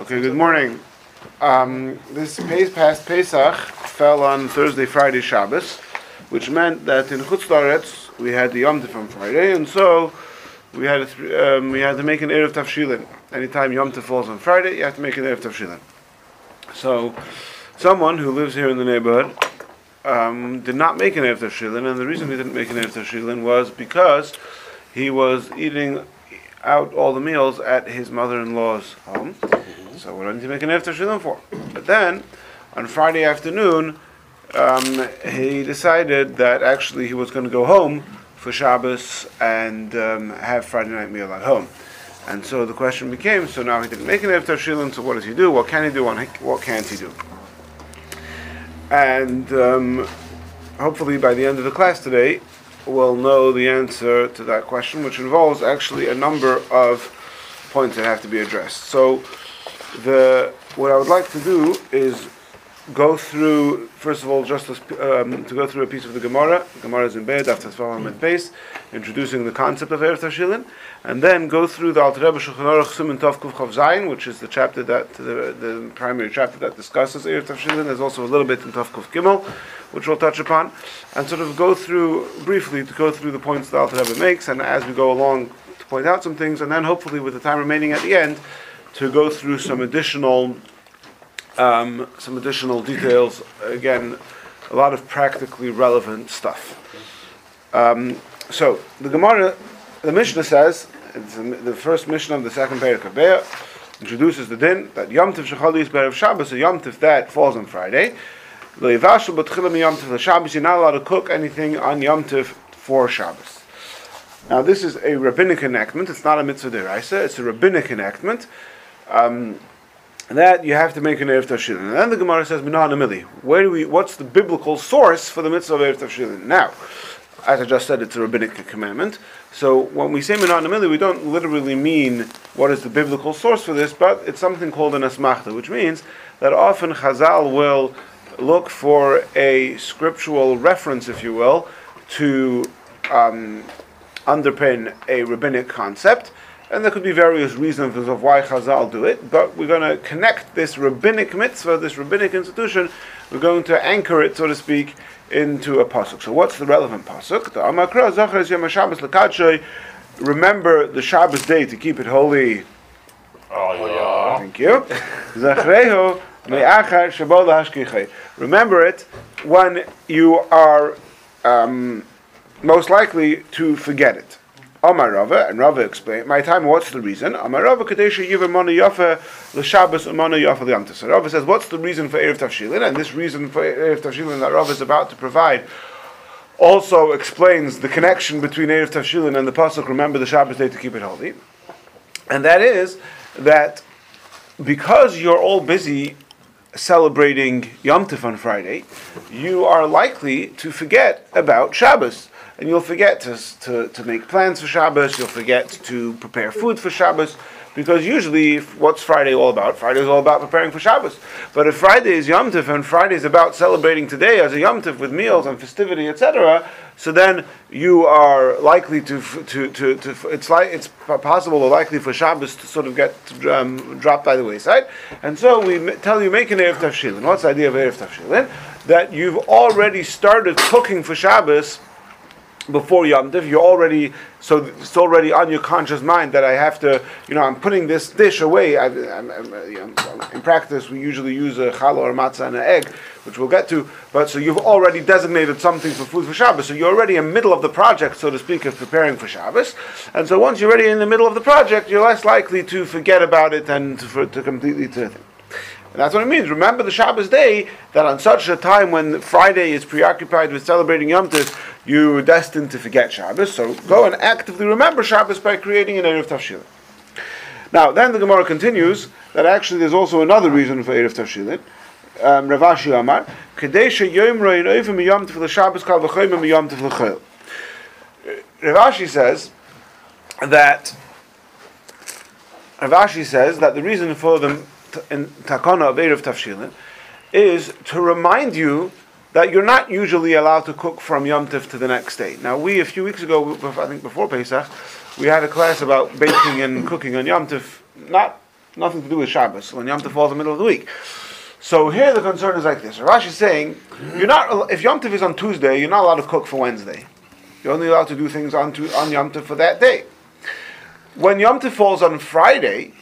Okay, good morning. Um, this past Pesach fell on Thursday, Friday, Shabbos, which meant that in Chutz we had the Yom Tov on Friday, and so we had to, um, we had to make an Erev Tavshilin. Anytime Yom Tov falls on Friday, you have to make an Erev Tavshilin. So, someone who lives here in the neighborhood um, did not make an Erev Tavshilin, and the reason he didn't make an Erev Tavshilin was because he was eating out all the meals at his mother-in-law's home. So what did he make an Erev Tavshilin for? But then, on Friday afternoon, um, he decided that actually he was going to go home for Shabbos and um, have Friday night meal at home. And so the question became, so now he didn't make an Erev Tavshilin, so what does he do? What can he do? What can't he do? And um, hopefully by the end of the class today, we'll know the answer to that question, which involves actually a number of points that have to be addressed. So the what I would like to do is go through, first of all, just um, to go through a piece of the Gemara. The Gemara is in bed after Sfaram base, introducing the concept of Erev Tashilin, and then go through the Alter Rebbe Shulchan Aruch Siman Tov Kuf Chav Zayin, which is the chapter that the, the primary chapter that discusses Erev Tashilin. There's also a little bit in Tov Kuf Gimel, which we'll touch upon, and sort of go through briefly to go through the points the Alter Rebbe makes, and as we go along to point out some things, and then hopefully with the time remaining at the end to go through some additional um, some additional details. Again, a lot of practically relevant stuff. Um, so the Gemara, the Mishnah says, the first Mishnah of the second Perek of Be'er, introduces the din that Yom Tov Shechali is of Shabbos, a Yom Tov that falls on Friday. You're not allowed to cook anything on Yom Tov for Shabbos. Now, this is a rabbinic enactment. It's not a mitzvah deraisa. It's a rabbinic enactment. Um, that you have to make an Erev. And then the Gemara says, Minah. Where do we, what's the biblical source for the mitzvah of Erev Tavshilin? Now, as I just said, it's a rabbinic commandment. So when we say Minah we don't literally mean what is the biblical source for this, but it's something called an Asmachta, which means that often Chazal will look for a scriptural reference, if you will, to um, underpin a rabbinic concept. And there could be various reasons of why Chazal do it, but we're going to connect this rabbinic mitzvah, this rabbinic institution, we're going to anchor it, so to speak, into a pasuk. So, what's the relevant pasuk? The Amakra Yom Shabbos. Remember the Shabbos day to keep it holy. Oh yeah. Thank you. Zachreho Me'achar Shabbat Hashkichay. Remember it when you are um, most likely to forget it. Amar Rava, and Rava explained, my time, what's the reason? Amar Rava, Kadesha Yiva Mona Yafa, L'Shabbos Mona Yafa L'Yamtis. So Rava says, what's the reason for Erev Tavshilin? And this reason for Erev Tavshilin that Rava is about to provide also explains the connection between Erev Tavshilin and the Pasuk, remember the Shabbos day to keep it holy. And that is that because you're all busy celebrating Yom Tif on Friday, you are likely to forget about Shabbos and you'll forget to, to, to make plans for Shabbos, you'll forget to prepare food for Shabbos, because usually, what's Friday all about? Friday is all about preparing for Shabbos. But if Friday is Yom Tov and Friday is about celebrating today as a Yom Tov with meals and festivity, etc., so then you are likely to, to, to, to, it's like it's possible or likely for Shabbos to sort of get um, dropped by the wayside. And so we tell you make an Erev Tavshilin. What's the idea of Erev Tavshilin? That you've already started cooking for Shabbos before Yom Tiv, you're already so it's already on your conscious mind that I have to, you know, I'm putting this dish away. I, I'm, I'm, in practice, we usually use a challah or matzah and an egg, which we'll get to. But so you've already designated something for food for Shabbos. So you're already in the middle of the project, so to speak, of preparing for Shabbos. And so once you're already in the middle of the project, you're less likely to forget about it and to, for, to completely to. And that's what it means. Remember the Shabbos day that on such a time when Friday is preoccupied with celebrating Yom Tov, you're destined to forget Shabbos. So go and actively remember Shabbos by creating an Erev Tavshilin. Now, then the Gemara continues that actually there's also another reason for Erev Tavshilin. Um, Rav Ashi Amar, Kadesha Yom Roin Oivim Yom Tov L'Shabbos Kal V'Choyim Yom Tov L'Chol. Rav Ashi says that Rav Ashi says that the reason for the in takana of Erev Tavshilin is to remind you that you're not usually allowed to cook from Yom Tif to the next day. Now, we, a few weeks ago, I think before Pesach, we had a class about baking and cooking on Yom Tif. Not nothing to do with Shabbos when Yom Tov falls in the middle of the week. So here the concern is like this. Rashi is saying, you're not if Yom Tov is on Tuesday, you're not allowed to cook for Wednesday. You're only allowed to do things on, on Yom Tov for that day. When Yom Tov falls on Friday,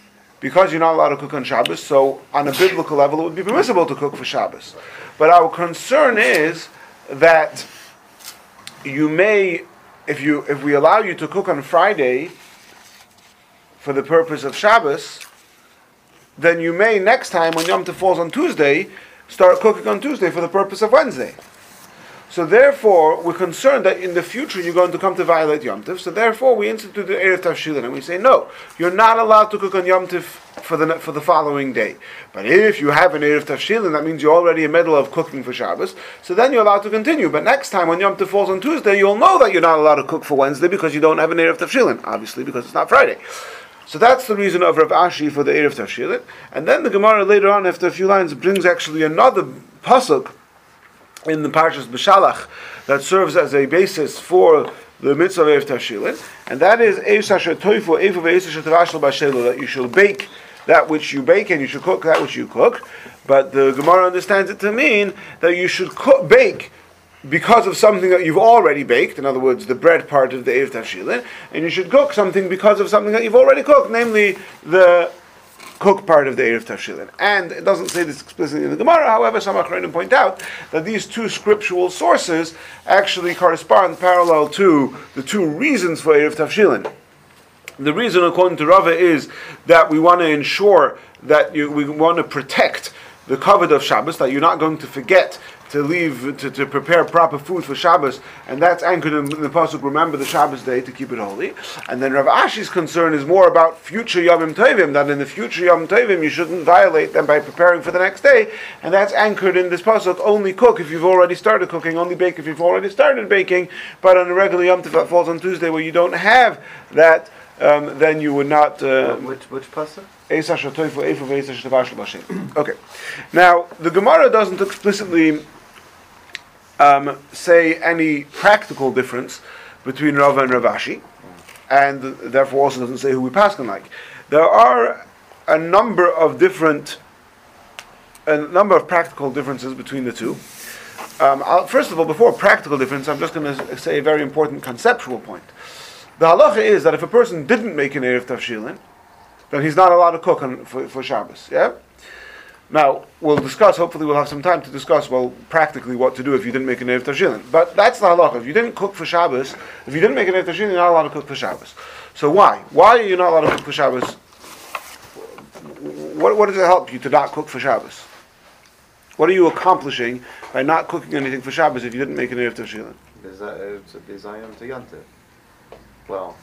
because you're not allowed to cook on Shabbos, so on a biblical level, it would be permissible to cook for Shabbos. But our concern is that you may, if you if we allow you to cook on Friday for the purpose of Shabbos, then you may next time when Yom Tov falls on Tuesday start cooking on Tuesday for the purpose of Wednesday. So therefore, we're concerned that in the future you're going to come to violate Yom Tov. So therefore, we institute the Erev Tavshilin and we say, no, you're not allowed to cook on Yom Tov for the, for the following day. But if you have an Erev Tavshilin, that means you're already in the middle of cooking for Shabbos, so then you're allowed to continue. But next time when Yom Tov falls on Tuesday, you'll know that you're not allowed to cook for Wednesday because you don't have an Erev Tavshilin, obviously, because it's not Friday. So that's the reason of Rav Ashi for the Erev Tavshilin. And then the Gemara later on, after a few lines, brings actually another pasuk in the Parshas B'Shalach that serves as a basis for the mitzvah of Tashilin, and that is sash toifu efe to shot Shalh that you shall bake that which you bake and you should cook that which you cook. But the Gemara understands it to mean that you should cook, bake because of something that you've already baked, in other words, the bread part of the Erev Tashilin, and you should cook something because of something that you've already cooked, namely the cook part of the Erev Tavshilin. And it doesn't say this explicitly in the Gemara, however, some Achronim point out that these two scriptural sources actually correspond parallel to the two reasons for Erev Tavshilin. The reason, according to Rava, is that we want to ensure that you, we want to protect the kavod of Shabbos, that you're not going to forget to leave to, to prepare proper food for Shabbos, and that's anchored in the pasuk. Remember the Shabbos day to keep it holy. And then Rav Ashi's concern is more about future Yom Tovim. That in the future Yom Tovim you shouldn't violate them by preparing for the next day, and that's anchored in this pasuk. Only cook if you've already started cooking. Only bake if you've already started baking. But on a regular Yom Tov that falls on Tuesday, where you don't have that, um, then you would not. Uh, which which pasuk? Okay. Now, the Gemara doesn't explicitly um, say any practical difference between Rava and Rav Ashi, and therefore also doesn't say who we pass on like. There are a number of different, a number of practical differences between the two. Um, first of all, before practical difference, I'm just going to say a very important conceptual point. The halacha is that if a person didn't make an Erev Tavshilin, then he's not allowed to cook on, for, for Shabbos. Yeah? Now, we'll discuss, hopefully we'll have some time to discuss, well, practically what to do if you didn't make an Erev Tashilin. But that's the halacha. If you didn't cook for Shabbos, if you didn't make an Erev Tashilin, you're not allowed to cook for Shabbos. So why? Why are you not allowed to cook for Shabbos? What, what does it help you to not cook for Shabbos? What are you accomplishing by not cooking anything for Shabbos if you didn't make an Erev Tashilin? It's a desire to Yontif. Well,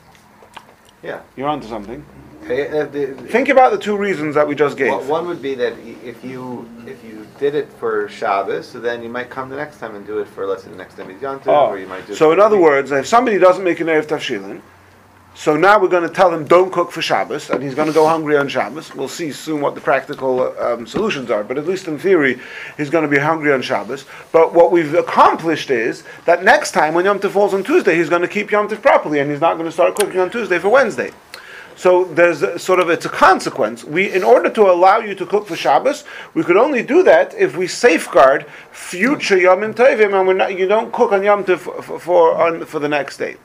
yeah. You're onto something. Uh, the, Think about the two reasons that we just gave. Well, one would be that if you if you did it for Shabbos, so then you might come the next time and do it for let's say the next time is Yom Oh. or you might do. So in other week. words, if somebody doesn't make an Erev Tavshilin, so now we're going to tell him don't cook for Shabbos, and he's going to go hungry on Shabbos. We'll see soon what the practical um, solutions are, but at least in theory, he's going to be hungry on Shabbos. But what we've accomplished is that next time when Yom Tov falls on Tuesday, he's going to keep Yom Tov properly, and he's not going to start cooking on Tuesday for Wednesday. So there's a, sort of it's a consequence. We, in order to allow you to cook for Shabbos, we could only do that if we safeguard future Yom Tovim, and not, you don't cook on Yom Tov for, for for the next day.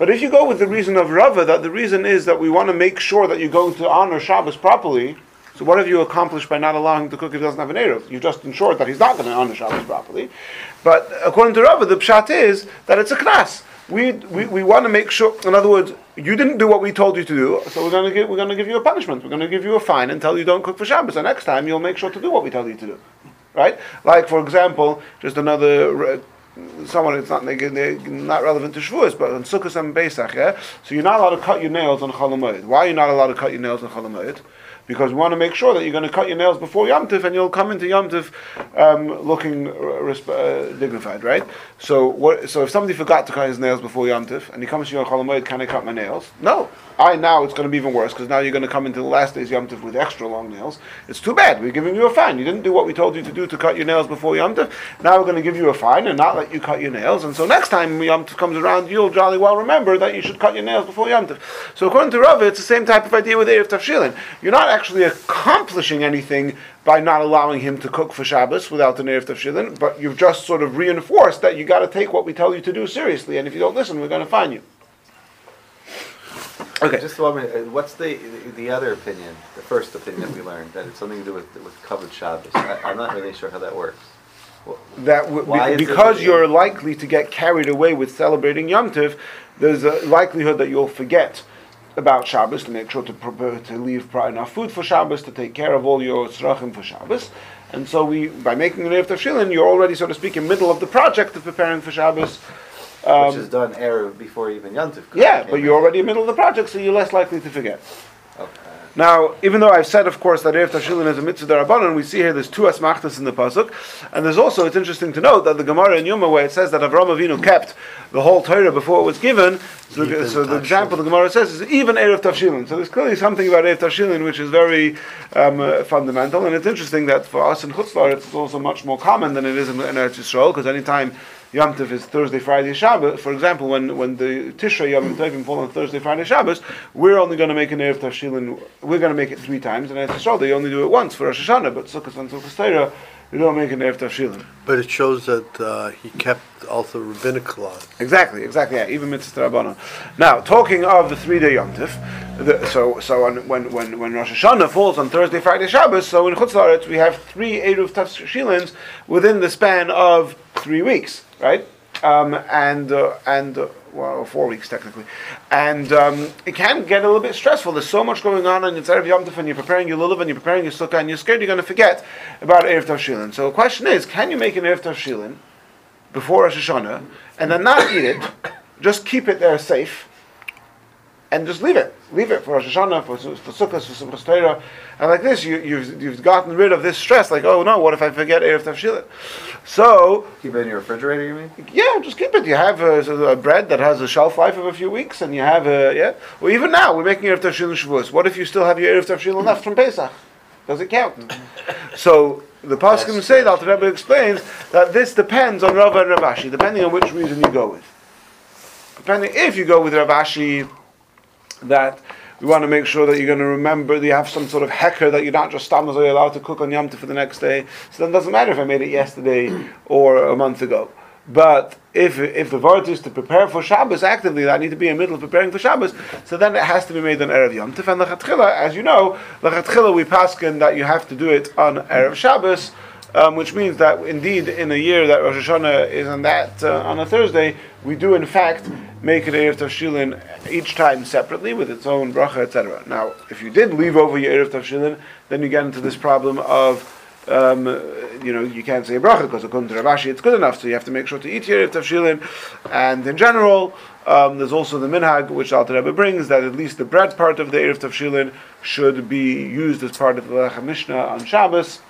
But if you go with the reason of Rava, that the reason is that we want to make sure that you're going to honor Shabbos properly. So what have you accomplished by not allowing to cook if he doesn't have an Erev? You've just ensured that he's not going to honor Shabbos properly. But according to Rava, the pshat is that it's a knas. We, we, we want to make sure, in other words, you didn't do what we told you to do, so we're going to give, we're going to give you a punishment. We're going to give you a fine until you don't cook for Shabbos. And next time you'll make sure to do what we tell you to do. Right? Like, for example, just another, someone, it's not, not relevant to Shavuos, but on Sukkot and Pesach, yeah? So you're not allowed to cut your nails on Chol. Why are you not allowed to cut your nails on Chol? Because we want to make sure that you're going to cut your nails before Yom Tif, and you'll come into Yom Tif um, looking uh, uh, dignified, right? So, what, so if somebody forgot to cut his nails before Yom Tif, and he comes to you on Chol Hamoed, can I cut my nails? No. I now it's going to be even worse because now you're going to come into the last day's Yom Tif with extra long nails. It's too bad. We're giving you a fine. You didn't do what we told you to do to cut your nails before Yom Tif. Now we're going to give you a fine and not let you cut your nails. And so next time Yom Tif comes around, you'll jolly well remember that you should cut your nails before Yom Tif. So according to Rava, it's the same type of idea with Erev Tafshilin. You're not actually accomplishing anything by not allowing him to cook for Shabbos without the Erev Tafshilin, but you've just sort of reinforced that you got to take what we tell you to do seriously, and if you don't listen, we're going to fine you. Okay. Just one minute. uh, What's the the other opinion? The first opinion that we learned that it's something to do with with kavod Shabbos. I, I'm not really sure how that works. Well, that w- be- because you're likely to get carried away with celebrating Yom Tov, there's a likelihood that you'll forget about Shabbos to make sure to prepare, to leave enough food for Shabbos to take care of all your tzrachim for Shabbos. And so we, by making an Erev Tavshilin, you're already, so to speak, in middle of the project of preparing for Shabbos. Um, which is done erev before even Yom yeah, but you're already in the middle of the project, so you're less likely to forget. Okay. Now, even though I've said, of course, that Erev Tashilin is a mitzvah darabanan, we see here there's two asmachtas in the pasuk, and there's also it's interesting to note that the Gemara in Yuma, where it says that Avram Avinu kept the whole Torah before it was given, so, the, so the example the Gemara says is even Erev Tashilin. So there's clearly something about Erev Tashilin which is very um, uh, fundamental, and it's interesting that for us in Chutzlar it's also much more common than it is in, in Eretz Yisrael, because anytime Yom Tov is Thursday, Friday, Shabbos. For example, when, when the Tishrei Yom Tovim fall on Thursday, Friday, Shabbos, we're only going to make an Erev Tashilin, we're going to make it three times, and Eretz Yisrael, they only do it once for Rosh Hashanah, but Sukkot and Sukkot Torah, you don't make an Erev Tashilin. But it shows that uh, he kept also rabbinical laws. Exactly, exactly. Yeah, even mitzvah rabbanon. Now, talking of the three-day Yom Tov, the, so so on, when when when Rosh Hashanah falls on Thursday, Friday, Shabbos, so in Chutz we have three Eruv Tafshilins within the span of three weeks, right? Um, and uh, and uh, well, four weeks technically, and um, it can get a little bit stressful. There's so much going on, and it's Erev Yom Tov, and you're preparing your lulav, and you're preparing your sukkah, and you're scared you're going to forget about Erev Tavshilin. So the question is, can you make an Erev Tavshilin? before Rosh Hashanah, and then not eat it, just keep it there safe, and just leave it. Leave it for Rosh Hashanah, for, for Sukkot, for Simchas Torah, and like this, you, you've, you've gotten rid of this stress, like, oh no, what if I forget Erev Tavshilin? So, Keep it in your refrigerator, you mean? yeah, just keep it. You have a, a bread that has a shelf life of a few weeks, and you have a, yeah, well even now, we're making Erev Tavshilin Shavuos. What if you still have your Erev Tavshilin left from Pesach? Does it count? so, the Poskim say, that the Rebbe explains, that this depends on Rava and Ravashi, depending on which reason you go with. Depending, if you go with Ravashi, that we want to make sure that you're going to remember that you have some sort of hecker that you're not just are allowed to cook on Yom Tov for the next day. So then it doesn't matter if I made it yesterday or a month ago. But if if the vart is to prepare for Shabbos actively, I need to be in the middle of preparing for Shabbos. So then it has to be made on erev Yom Tov. And lechatchila, as you know, the lechatchila we pass paskin that you have to do it on erev Shabbos. Um, which means that indeed, in a year that Rosh Hashanah is on that uh, on a Thursday, we do in fact make an Erev Tavshilin each time separately with its own bracha, etc. Now, if you did leave over your Erev Tavshilin, then you get into this problem of um, you know, you can't say a bracha because according to Ravashi it's good enough, so you have to make sure to eat your Erev Tavshilin. And in general, um, there's also the minhag which Alter Rebbe brings that at least the bread part of the Erev Tavshilin should be used as part of the Lechem Mishneh on Shabbos.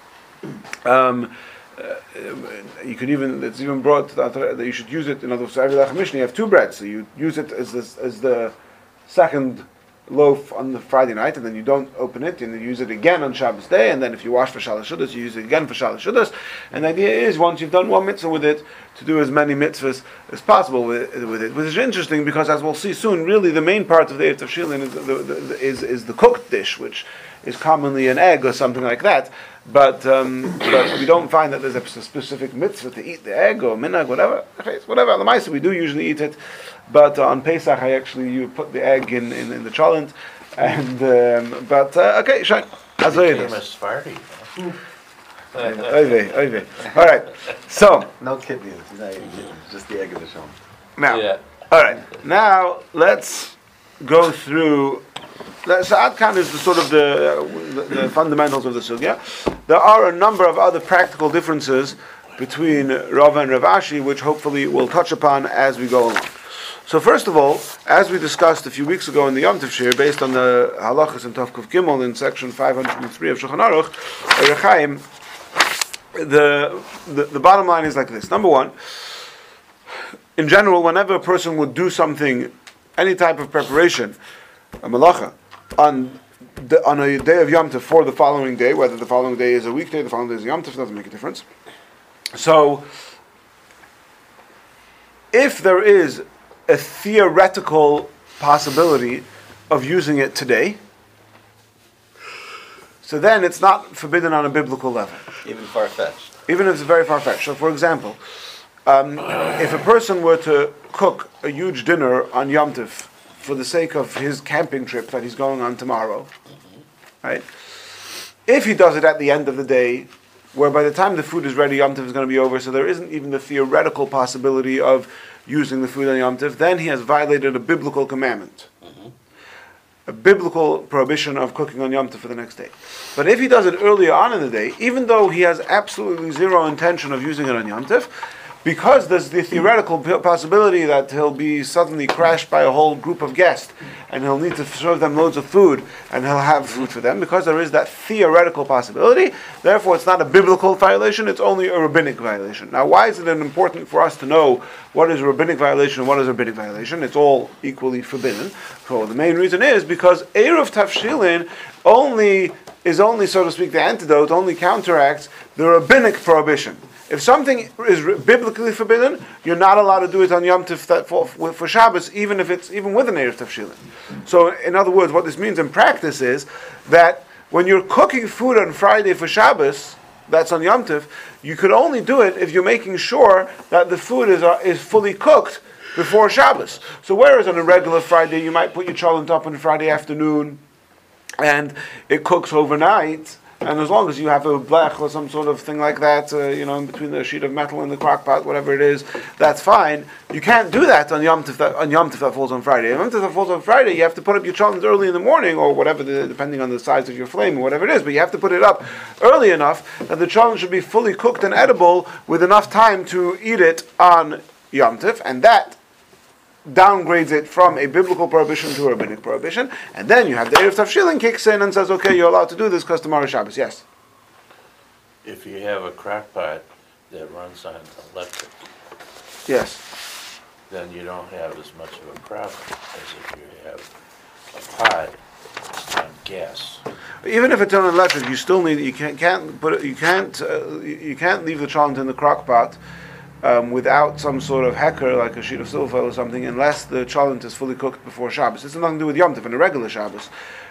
Um, uh, you can even it's even brought that, that you should use it in other words every you have two breads so you use it as this, as the second loaf on the Friday night and then you don't open it and you use it again on Shabbos day and then if you wash for Shalosh Seudos you use it again for Shalosh Seudos and the idea is once you've done one mitzvah with it to do as many mitzvahs as possible with, with it which is interesting because as we'll see soon really the main part of the Erev Tavshilin is the, the, the, is, is the cooked dish which is commonly an egg or something like that but um, but we don't find that there's a specific mitzvah to eat the egg or minhag, whatever. Whatever. The mice we do usually eat it, but on Pesach I actually you put the egg in, in, in the cholent, and um, but uh, okay, shine. As Became a Sephardi. Oy oy All right. So No kidneys, no just the egg of the shell. now, Yeah. all right. Now let's go through. So Adkan is the sort of the, uh, the, the fundamentals of the sugya. There are a number of other practical differences between Rava and Rav Ashi, which hopefully we'll touch upon as we go along. So first of all, as we discussed a few weeks ago in the Yom Tov shiur, based on the halachas and Tovkuf Gimel in section 503 of Shulchan Aruch, Rechaim, the, the the bottom line is like this. Number one, in general, whenever a person would do something, any type of preparation, a malacha, on the, on a day of Yom Tov for the following day, whether the following day is a weekday, the following day is a Yom Tov, doesn't make a difference. So, if there is a theoretical possibility of using it today, so then it's not forbidden on a biblical level, Even far fetched. even if it's very far fetched. So, for example, um, if a person were to cook a huge dinner on Yom Tov for the sake of his camping trip that he's going on tomorrow, right? If he does it at the end of the day, where by the time the food is ready, Yom Tov is going to be over, so there isn't even the theoretical possibility of using the food on Yom Tov, then he has violated a biblical commandment. A biblical prohibition of cooking on Yom Tov for the next day. But if he does it earlier on in the day, even though he has absolutely zero intention of using it on Yom Tov, because there's the theoretical possibility that he'll be suddenly crashed by a whole group of guests and he'll need to serve them loads of food and he'll have food for them. Because there is that theoretical possibility therefore it's not a biblical violation it's only a rabbinic violation. Now why is it important for us to know what is a rabbinic violation and what is a rabbinic violation? It's all equally forbidden. So the main reason is because eruv tafshilin only is only so to speak the antidote only counteracts the rabbinic prohibition if something is biblically forbidden, you're not allowed to do it on Yom Tov for, for, Shabbos, even if it's even with an Erev Tavshilin. So, in other words, what this means in practice is that when you're cooking food on Friday for Shabbos, that's on Yom Tov, you could only do it if you're making sure that the food is, uh, is fully cooked before Shabbos. So, whereas on a regular Friday, you might put your cholent up on Friday afternoon and it cooks overnight. And as long as you have a blech or some sort of thing like that, uh, you know, in between the sheet of metal and the crock pot, whatever it is, that's fine. You can't do that on Yom Tov that, on Yom Tov that falls on Friday. On Yom Tov that falls on Friday, you have to put up your cholent early in the morning or whatever, the, depending on the size of your flame or whatever it is. But you have to put it up early enough that the cholent should be fully cooked and edible with enough time to eat it on Yom Tov, and that downgrades it from a biblical prohibition to a rabbinic prohibition, and then you have the Erev Tavshilin kicks in and says, okay, you're allowed to do this because tomorrow is Shabbos. Yes. If you have a crock pot that runs on electric, Yes. then you don't have as much of a problem as if you have a pot that's on gas. Even if it's on electric, you still need you can't, can't put it, you can't uh, you can't leave the cholent in the crock pot um, without some sort of hecker like a sheet of silver or something, unless the cholent is fully cooked before Shabbos. It's nothing to do with Yom Tov and a regular Shabbos.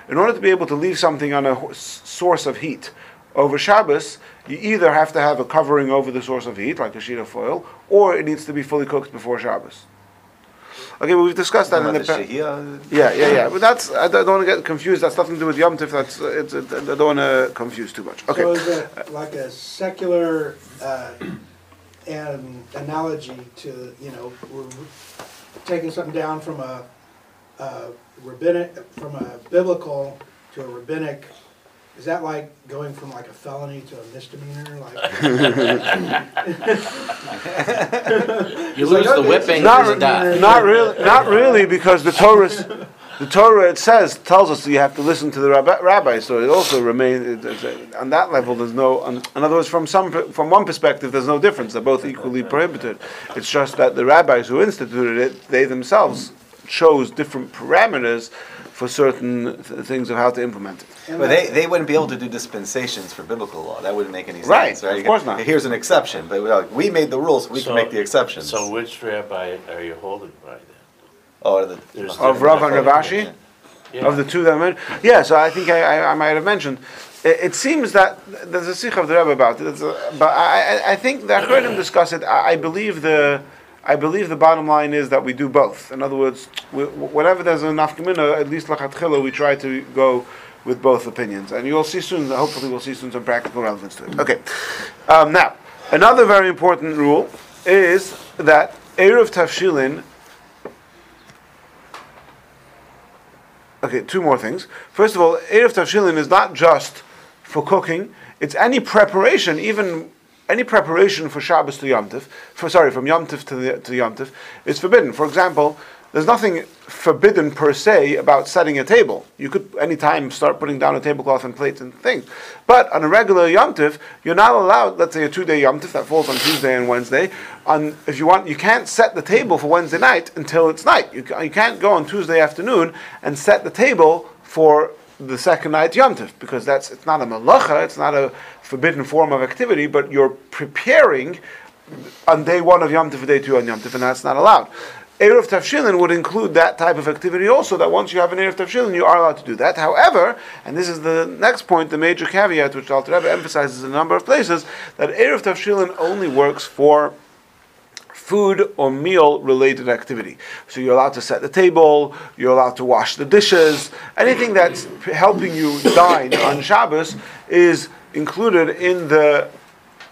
In order to be able to leave something on a ho- source of heat over Shabbos, you either have to have a covering over the source of heat, like a sheet of foil, or it needs to be fully cooked before Shabbos. Okay, well, we've discussed that in the the past. Yeah, yeah, yeah. But that's I don't want to get confused. That's nothing to do with Yom Tif. That's uh, it's, it, I don't want to confuse too much. Okay. So is it like a secular uh, an analogy to, you know, we're taking something down from a a rabbinic, from a biblical to a rabbinic, is that like going from like a felony to a misdemeanor, like? You lose the whipping, not, there's a die. not really, not really, because the Torah, the Torah it says tells us that you have to listen to the rabbi, rabbi so it also remains it- it- uh, on that level. There's no, on, in other words, from some from one perspective, there's no difference. They're both equally prohibited. It's just that the rabbis who instituted it, they themselves chose different parameters for certain th- things of how to implement it. And But they, they wouldn't be able to do dispensations for biblical law. That wouldn't make any sense, Right, right? of course not. Here's an exception, but we're like, we made the rules, we So- can make the exceptions. So which rabbi are you holding by then? Oh, the, Of Rav and Ravashi? Yeah. Of the two that I mentioned? Yeah, so I think I, I, I might have mentioned. It, it seems that there's a sicha of the Rebbe about it, a- but I, I, I think that I heard him discuss it. I, I believe the, I believe the bottom line is that we do both. In other words, we, whenever there's enough gemina, at least lachatchila, we try to go with both opinions, and you'll see soon. Hopefully, we'll see soon some practical relevance to it. Okay, um, now another very important rule is that erev tafshilin Okay, two more things. First of all, Erev Tavshilin is not just for cooking, it's any preparation, even any preparation for Shabbos to Yom Tov, for, sorry, from Yom Tov to, the, to Yom Tov, is forbidden. For example, there's nothing forbidden per se about setting a table. You could anytime start putting down a tablecloth and plates and things. But on a regular Yom Tov, you're not allowed, let's say a two-day Yom Tov that falls on Tuesday and Wednesday, on, if you want, you can't set the table for Wednesday night until it's night. You, you can't go on Tuesday afternoon and set the table for the second night Yom Tov, because that's, it's not a malacha, it's not a forbidden form of activity, but you're preparing on day one of Yom Tov, day two on Yom Tov, and that's not allowed. Erev Tafshilin would include that type of activity also, that once you have an Erev Tafshilin, you are allowed to do that. However, and this is the next point, the major caveat, which Alter Rebbe emphasizes in a number of places, that Erev Tafshilin only works for food or meal related activity. So you're allowed to set the table, you're allowed to wash the dishes, anything that's helping you dine on Shabbos is included in the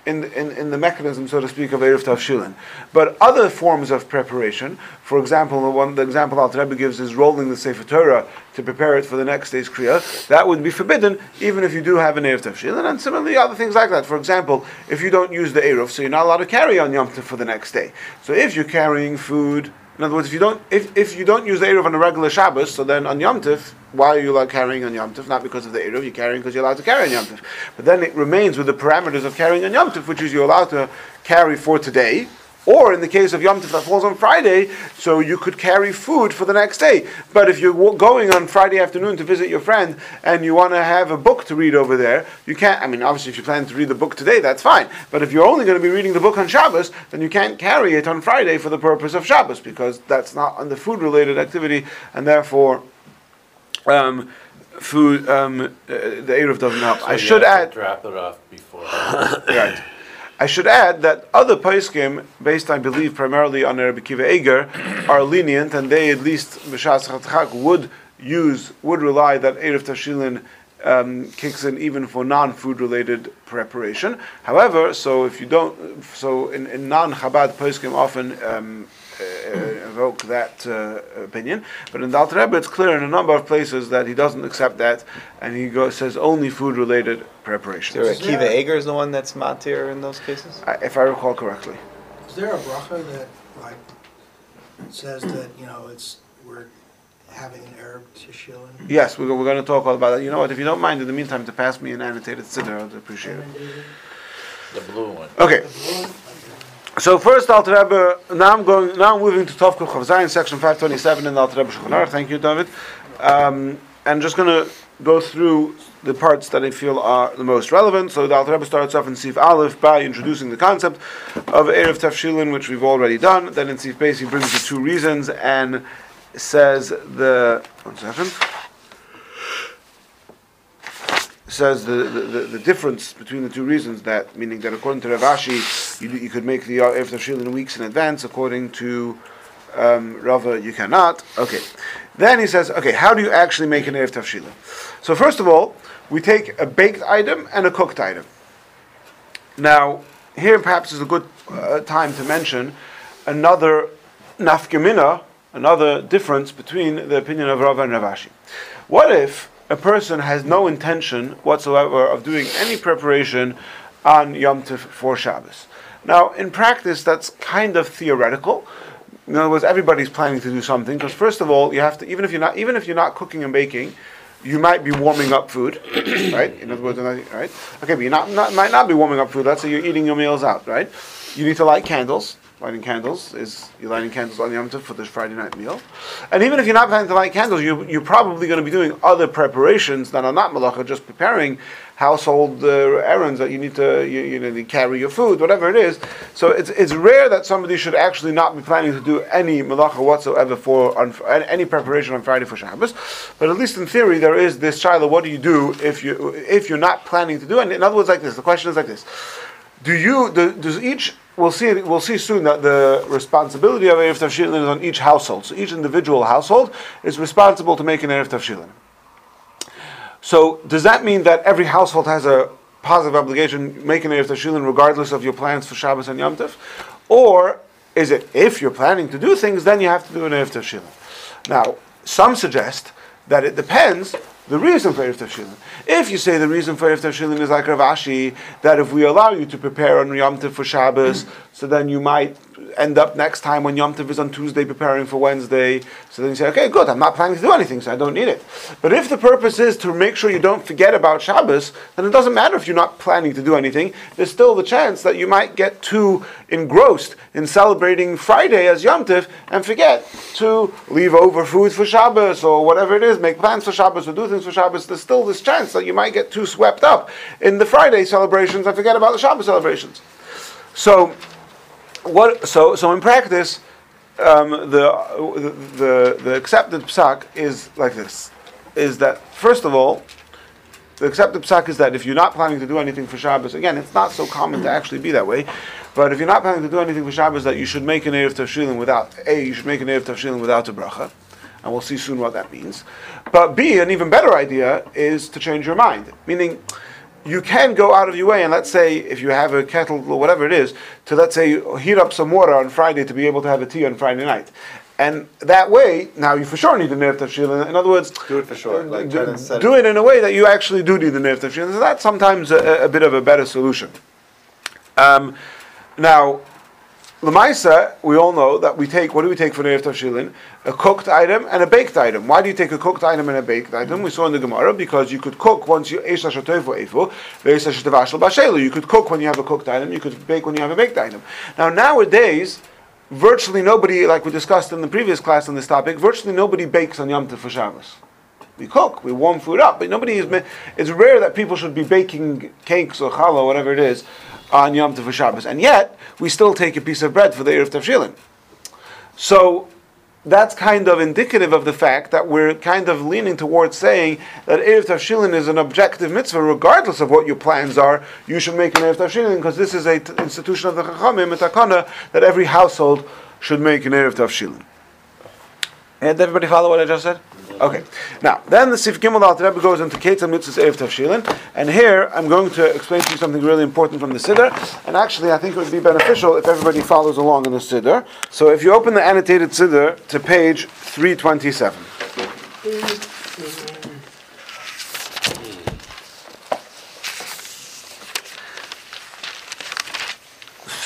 in, in, in the mechanism, so to speak, of Erev Tavshilin. But other forms of preparation, for example, the one the example Alter Rebbe gives is rolling the Sefer Torah to prepare it for the next day's Kriya, that would be forbidden even if you do have an Erev Tavshilin, and similarly other things like that. For example, if you don't use the Erev, so you're not allowed to carry on Yom Tov for the next day. So if you're carrying food, in other words, if you don't if, if you don't use the Erev on a regular Shabbos, so then on Yom Tov, why are you allowed carrying on Yom Tov? Not because of the Erev, you're carrying because you're allowed to carry on Yom Tov. But then it remains with the parameters of carrying on Yom Tov, which is you're allowed to carry for today, or in the case of Yom Tov that falls on Friday, so you could carry food for the next day. But if you're going on Friday afternoon to visit your friend and you want to have a book to read over there, you can't. I mean, obviously, if you plan to read the book today, that's fine. But if you're only going to be reading the book on Shabbos, then you can't carry it on Friday for the purpose of Shabbos because that's not on the food-related activity, and therefore. Um, Food, um, uh, the Eruv doesn't help. So I should add, Drop it off before. Right. I should add that other poskim, based I believe primarily on Rabbi Akiva Eger, are lenient, and they at least b'shas hadchak would use would rely that Erev Tashilin um, kicks in even for non-food related preparation. However, so if you don't, so in, in non-Chabad poskim often. Um, uh, evoke that uh, opinion, but in the Alter Rebbe it's clear in a number of places that he doesn't accept that, and he goes, says only food-related preparations. So Is Akiva Eger is the one that's matir in those cases? I- if I recall correctly. Is there a bracha that, like, says that, you know, it's, we're having an Arab tishilin? Yes, we're, we're going to talk all about that. You know what? If you don't mind, in the meantime, to pass me an annotated siddur, I'd appreciate it. The blue one. Okay, so first, Alter Rebbe. Now I'm going. Now I'm moving to Tovkuf Chav Zayin, section 527 in the Alter Rebbe Shulchan Thank you, David. Um, and just going to go through the parts that I feel are the most relevant. So the Alter Rebbe starts off in Sif Aleph by introducing the concept of Erev Tafshilin, which we've already done. Then in Sif Beis he brings the two reasons and says the one second. Says the, the, the, difference between the two reasons that meaning that according to Ravashi you, you could make the Erev Tafshilin weeks in advance according to um, Rava you cannot. Okay. Then he says okay how do you actually make an Erev Tafshilin so first of all we take a baked item and a cooked item. Now here perhaps is a good uh, time to mention another nafkamina another difference between the opinion of Rava and Ravashi. What if a person has no intention whatsoever of doing any preparation on Yom Tov for Shabbos. Now, in practice, that's kind of theoretical. In other words, everybody's planning to do something because, first of all, you have to even if you're not even if you're not cooking and baking, you might be warming up food, right? In other words, right? Okay, but you not, not might not be warming up food. Let's say you're eating your meals out, right? You need to light candles. Lighting candles is you're lighting candles on Yom Tov for this Friday night meal, and even if you're not planning to light candles, you you're probably going to be doing other preparations that are not malacha, just preparing household uh, errands that you need to you, you carry your food, whatever it is. So it's it's rare that somebody should actually not be planning to do any malacha whatsoever for on, any preparation on Friday for Shabbos. But at least in theory, there is this shaila. What do you do if you if you're not planning to do? And in other words, like this. The question is like this: Do you do, does each We'll see. We'll see soon that the responsibility of erev tavshilin is on each household. So each individual household is responsible to make an erev tavshilin. So does that mean that every household has a positive obligation making erev tavshilin regardless of your plans for Shabbos and Yom Tov, or is it if you're planning to do things, then you have to do an erev tavshilin? Now, some suggest that it depends the reason for Erev Tavshilin. If you say the reason for Erev Tavshilin is like Ravashi, that if we allow you to prepare on Yom Tov for Shabbos, so then you might end up next time when Yom Tov is on Tuesday preparing for Wednesday, so then you say, okay, good, I'm not planning to do anything, so I don't need it. But if the purpose is to make sure you don't forget about Shabbos, then it doesn't matter if you're not planning to do anything, there's still the chance that you might get too engrossed in celebrating Friday as Yom Tov and forget to leave over food for Shabbos or whatever it is, make plans for Shabbos or do things for Shabbos, there's still this chance that you might get too swept up in the Friday celebrations and forget about the Shabbos celebrations. So, what? So, so in practice, um, the, the the accepted psak is like this: is that first of all, the accepted psak is that if you're not planning to do anything for Shabbos, again, it's not so common to actually be that way, but if you're not planning to do anything for Shabbos, that you should make an erev tavshilin without a you should make an erev tavshilin without a bracha, and we'll see soon what that means. But b an even better idea is to change your mind, meaning you can go out of your way and let's say if you have a kettle or whatever it is to let's say heat up some water on Friday to be able to have a tea on Friday night. And that way, now you for sure need the Nir Tafshil. In other words, Do it for sure. Like, do, do it in a way that you actually do need the Nir Tafshil. So that's sometimes a, a bit of a better solution. Um, now, Lamaisa, we all know that we take, what do we take for Nir Tafshilin? A cooked item and a baked item. Why do you take a cooked item and a baked item? We saw in the Gemara, because you could cook once you, Ve'esha Shatavashal Bashelu. You could cook when you have a cooked item, you could bake when you have a baked item. Now, nowadays, virtually nobody, like we discussed in the previous class on this topic, virtually nobody bakes on Yom Tov for Shabbos. We cook, we warm food up, but nobody is. It's rare that people should be baking cakes or challah, whatever it is, on Yom Tov Shabbos, and yet we still take a piece of bread for the erev tavshilin. So that's kind of indicative of the fact that we're kind of leaning towards saying that erev tavshilin is an objective mitzvah, regardless of what your plans are. You should make an erev tavshilin because this is a t- institution of the chachamim, takana that every household should make an erev tavshilin. And everybody follow what I just said? Okay. Now, then the Sif Alter Rebbe goes into Ketzah Mitzvahs Erev Tavshilin, and here I'm going to explain to you something really important from the Siddur, and actually I think it would be beneficial if everybody follows along in the Siddur. So if you open the annotated Siddur to page 327.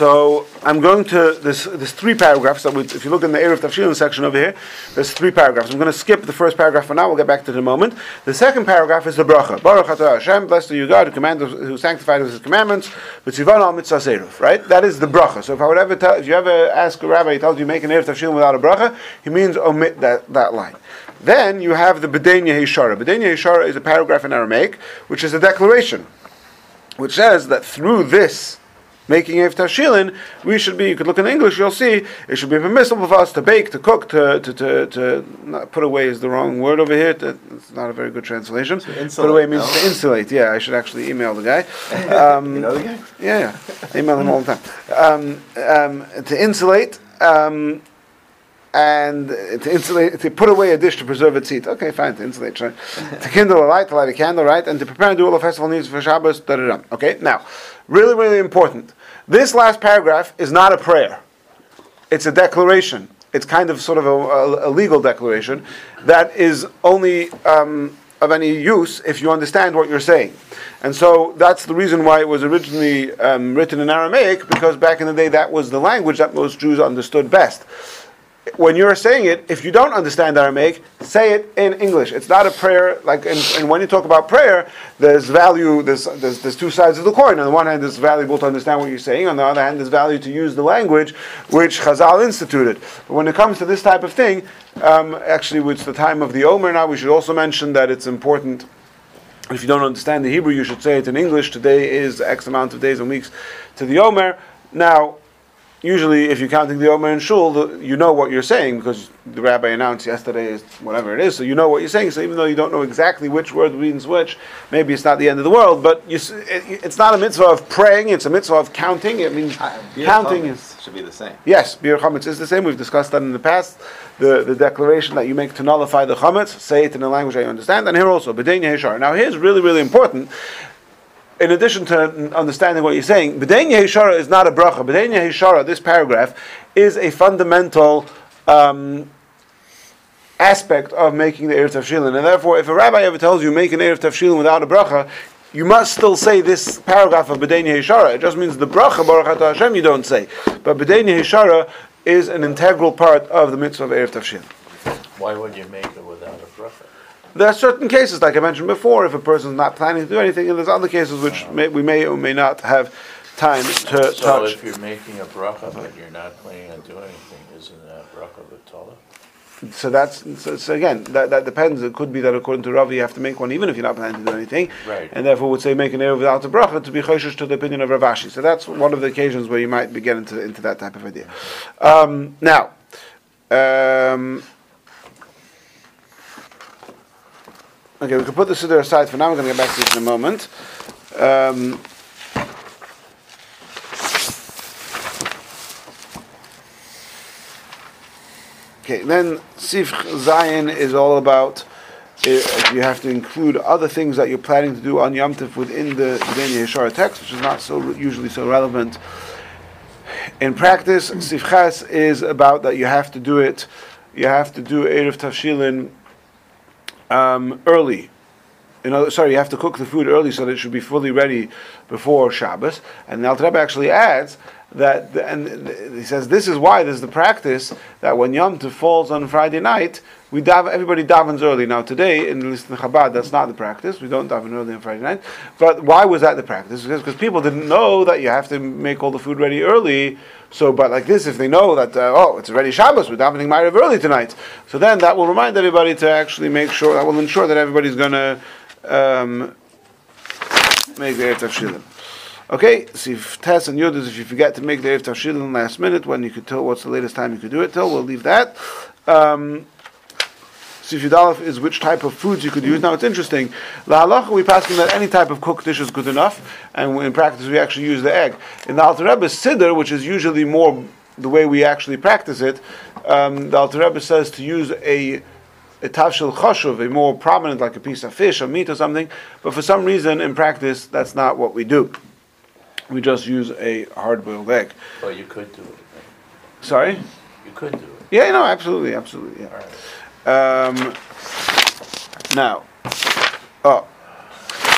So I'm going to there's there's three paragraphs that we, if you look in the Erev Tafshilin section over here, there's three paragraphs. I'm going to skip the first paragraph for now. We'll get back to it in a moment. The second paragraph is the bracha. Baruch atah Hashem, blessed are you God, who commanded, who sanctified His commandments, b'tzivan al mitzvah. Right? That is the bracha. So if I would ever tell, if you ever ask a rabbi, he tells you make an Erev Tafshilin without a bracha, he means omit that that line. Then you have the Bedenya Hishara. Bedenya Hishara is a paragraph in Aramaic, which is a declaration, which says that through this making Ev Tashilin, we should be, you could look in English, you'll see, it should be permissible for us to bake, to cook, to, to, to, to not put away is the wrong word over here, to, it's not a very good translation. put away means no? to insulate, yeah, I should actually email the guy. Um, You know the guy? yeah, yeah. I email him all the time. Um, um, to insulate, um, and to insulate, to put away a dish to preserve its heat. Okay, fine, to insulate. To kindle a light, to light a candle, right? And to prepare and do all the festival needs for Shabbos, da da da. Okay, now, really, really important. This last paragraph is not a prayer, it's a declaration. It's kind of sort of a, a, a legal declaration that is only um, of any use if you understand what you're saying. And so that's the reason why it was originally um, written in Aramaic, because back in the day that was the language that most Jews understood best. When you're saying it, if you don't understand Aramaic, say it in English. It's not a prayer. Like, and, and when you talk about prayer, there's value. There's, there's there's two sides of the coin. On the one hand, it's valuable to understand what you're saying. On the other hand, there's value to use the language which Chazal instituted. But when it comes to this type of thing, um, actually, it's the time of the Omer now. We should also mention that it's important if you don't understand the Hebrew, you should say it in English. Today is X amount of days and weeks to the Omer. Now, usually, if you're counting the Omer and Shul, the, you know what you're saying because the rabbi announced yesterday is whatever it is, so you know what you're saying. So even though you don't know exactly which word means which, maybe it's not the end of the world. But you, it, it's not a mitzvah of praying; it's a mitzvah of counting. It means uh, Beer counting is. should be the same. Yes, bi'ur chametz is the same. We've discussed that in the past. The, the declaration that you make to nullify the chametz, say it in a language I understand, and here also, b'denya heshar. Now here's really, really important. In addition to understanding what you're saying, b'denya heshara is not a bracha. B'denya heshara, this paragraph, is a fundamental um, aspect of making the Erev Tavshilin. And therefore, if a rabbi ever tells you make an Erev Tavshilin without a bracha, you must still say this paragraph of B'denya Hishara. It just means the bracha, Baruch Hashem, you don't say. But B'denya Hishara is an integral part of the mitzvah of Erev Tavshilin. Why would you make bracha? There are certain cases, like I mentioned before, if a person's not planning to do anything, and there's other cases which may, we may or may not have time to So touch. if you're making a bracha, but you're not planning on doing anything, isn't that bracha levatala? So that's so, so again that, that depends. It could be that according to Ravi, you have to make one even if you're not planning to do anything, Right. and therefore would say make an error without a bracha to be choshesh to the opinion of Ravashi. So that's one of the occasions where you might be getting into into that type of idea. Um, now, Um, okay, we can put the siddur aside for now. We're going to get back to this in a moment. Um, okay, then Sif Zayin is all about. uh, You have to include other things that you're planning to do on Yom Tov within the the Yeshara text, which is not so usually so relevant. In practice, Sif Ches is about that you have to do it. You have to do Erev Tavshilin um, early. You know, sorry, you have to cook the food early so that it should be fully ready before Shabbos. And the Alter Rebbe actually adds that, and he says this is why this is the practice that when Yom Tov falls on Friday night, we dav- everybody davens early. Now today, in at least in Chabad, that's not the practice. We don't daven early on Friday night. But why was that the practice? Because, people didn't know that you have to make all the food ready early. So, but like this, if they know that uh, oh, it's already Shabbos, we're davening Ma'ariv early tonight. So then that will remind everybody to actually make sure that will ensure that everybody's going to um, make the Erev Tavshilin. Okay, Sif Tes and Yud is if you forget to make the Erev Tavshilin last minute, when you could tell what's the latest time you could do it till, we'll leave that. Um, Sif Yud Aleph is which type of foods you could use. Now it's interesting. La halacha we pass on that any type of cooked dish is good enough, and in practice we actually use the egg. In the Alter Rebbe Siddur, which is usually more the way we actually practice it, um, the Alter Rebbe says to use a a tavshil choshuv, a more prominent, like a piece of fish or meat or something. But for some reason, in practice, that's not what we do. We just use a hard-boiled egg. Well, you could do it. Sorry. You could do it. Yeah, no, absolutely, absolutely. Yeah. Um, now, oh,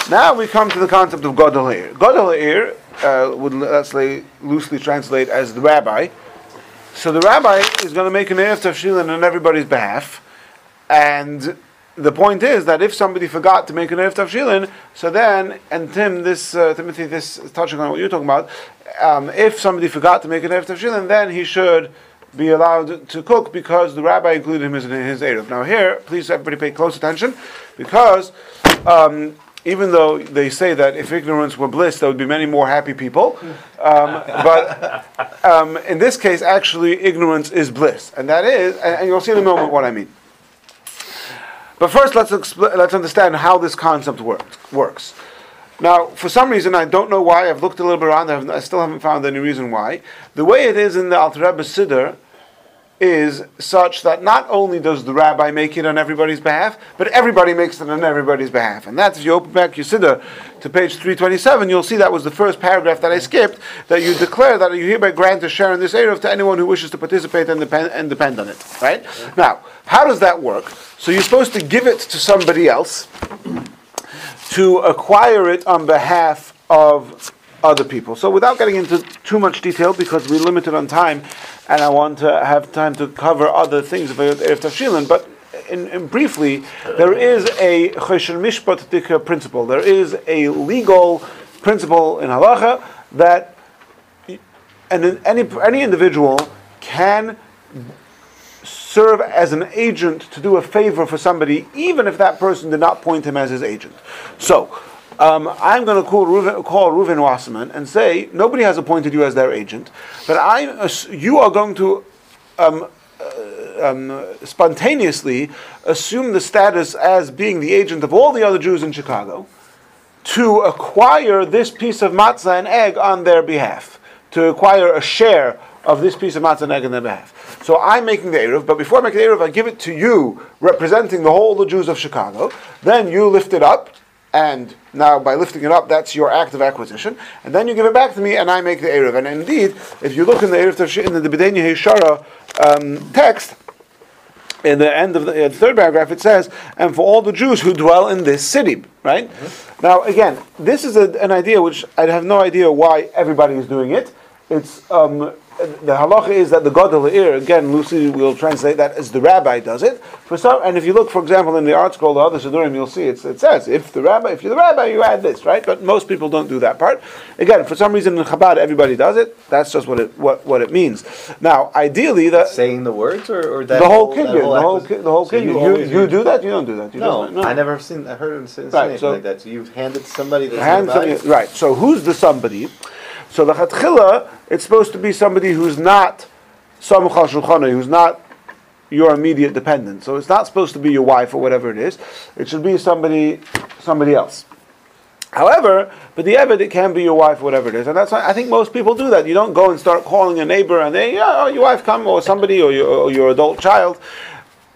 now we come to the concept of Gadol Ha'ir. Uh, would let's say loosely translate as the rabbi. So the rabbi is going to make an Erev Tavshilin on everybody's behalf, and the point is that if somebody forgot to make an Erev Tavshilin, so then, and Tim, this, uh, Timothy, this is touching on what you're talking about, um, if somebody forgot to make an Erev Tavshilin, then he should be allowed to cook because the rabbi included him in his Erev. Now here, please everybody pay close attention, because um, even though they say that if ignorance were bliss, there would be many more happy people, um, but um, in this case, actually, ignorance is bliss, and that is, and, and you'll see in a moment what I mean. But first, let's expl- let's understand how this concept works. Works. Now, for some reason, I don't know why. I've looked a little bit around. I, I still haven't found any reason why. The way it is in the Alter Rebbe Siddur is such that not only does the rabbi make it on everybody's behalf, but everybody makes it on everybody's behalf. And that's if you open back your Siddur to page 327, you'll see that was the first paragraph that I skipped, that you declare that you hereby grant a share in this area to anyone who wishes to participate and depend, and depend on it. Right? Now, how does that work? So you're supposed to give it to somebody else to acquire it on behalf of other people. So without getting into too much detail, because we're limited on time, and I want to have time to cover other things of Erev Tavshilin, but in, in briefly, there is a Choshen Mishpat Dika principle. There is a legal principle in halacha that and any, any individual can serve as an agent to do a favor for somebody, even if that person did not point him as his agent. So, um, I'm going to call Reuven, call Reuven Wasserman and say, nobody has appointed you as their agent, but I, you are going to um, uh, um, spontaneously assume the status as being the agent of all the other Jews in Chicago to acquire this piece of matzah and egg on their behalf, to acquire a share of this piece of matzah and egg on their behalf. So I'm making the Eruv, but before I make the Eruv, I give it to you, representing the whole the Jews of Chicago. Then you lift it up, and now by lifting it up, that's your act of acquisition. And then you give it back to me, and I make the Eruv. And indeed, if you look in the Tavshi- in the B'denya Heshara um, text, in the end of the, uh, third paragraph, it says, "And for all the Jews who dwell in this city." Right now, again, this is a, an idea which I have no idea why everybody is doing it. It's um, the halacha is that the gadol ir again. Lucy will translate that as the rabbi does it. For some, and if you look, for example, in the ArtScroll, the other Siddurim, you'll see it's, it says if the rabbi, if you're the rabbi, you add this, right? But most people don't do that part. Again, for some reason in Chabad, everybody does it. That's just what it what, what it means. Now, ideally, the Saying the words or, or that the whole that kinyan, the whole ki- the whole So. You, always you do that? You don't do that. You No, don't, I never seen. I heard it say Right, so- like that. So you've handed somebody that's hand something, right. So who's the somebody? So the chatchila, it's supposed to be somebody who's not samuch al who's not your immediate dependent. So it's not supposed to be your wife or whatever it is. It should be somebody somebody else. However, but the Evid, it can be your wife, whatever it is, and that's why I think most people do that. You don't go and start calling a neighbor and they, oh, your wife come or somebody or your, or your adult child.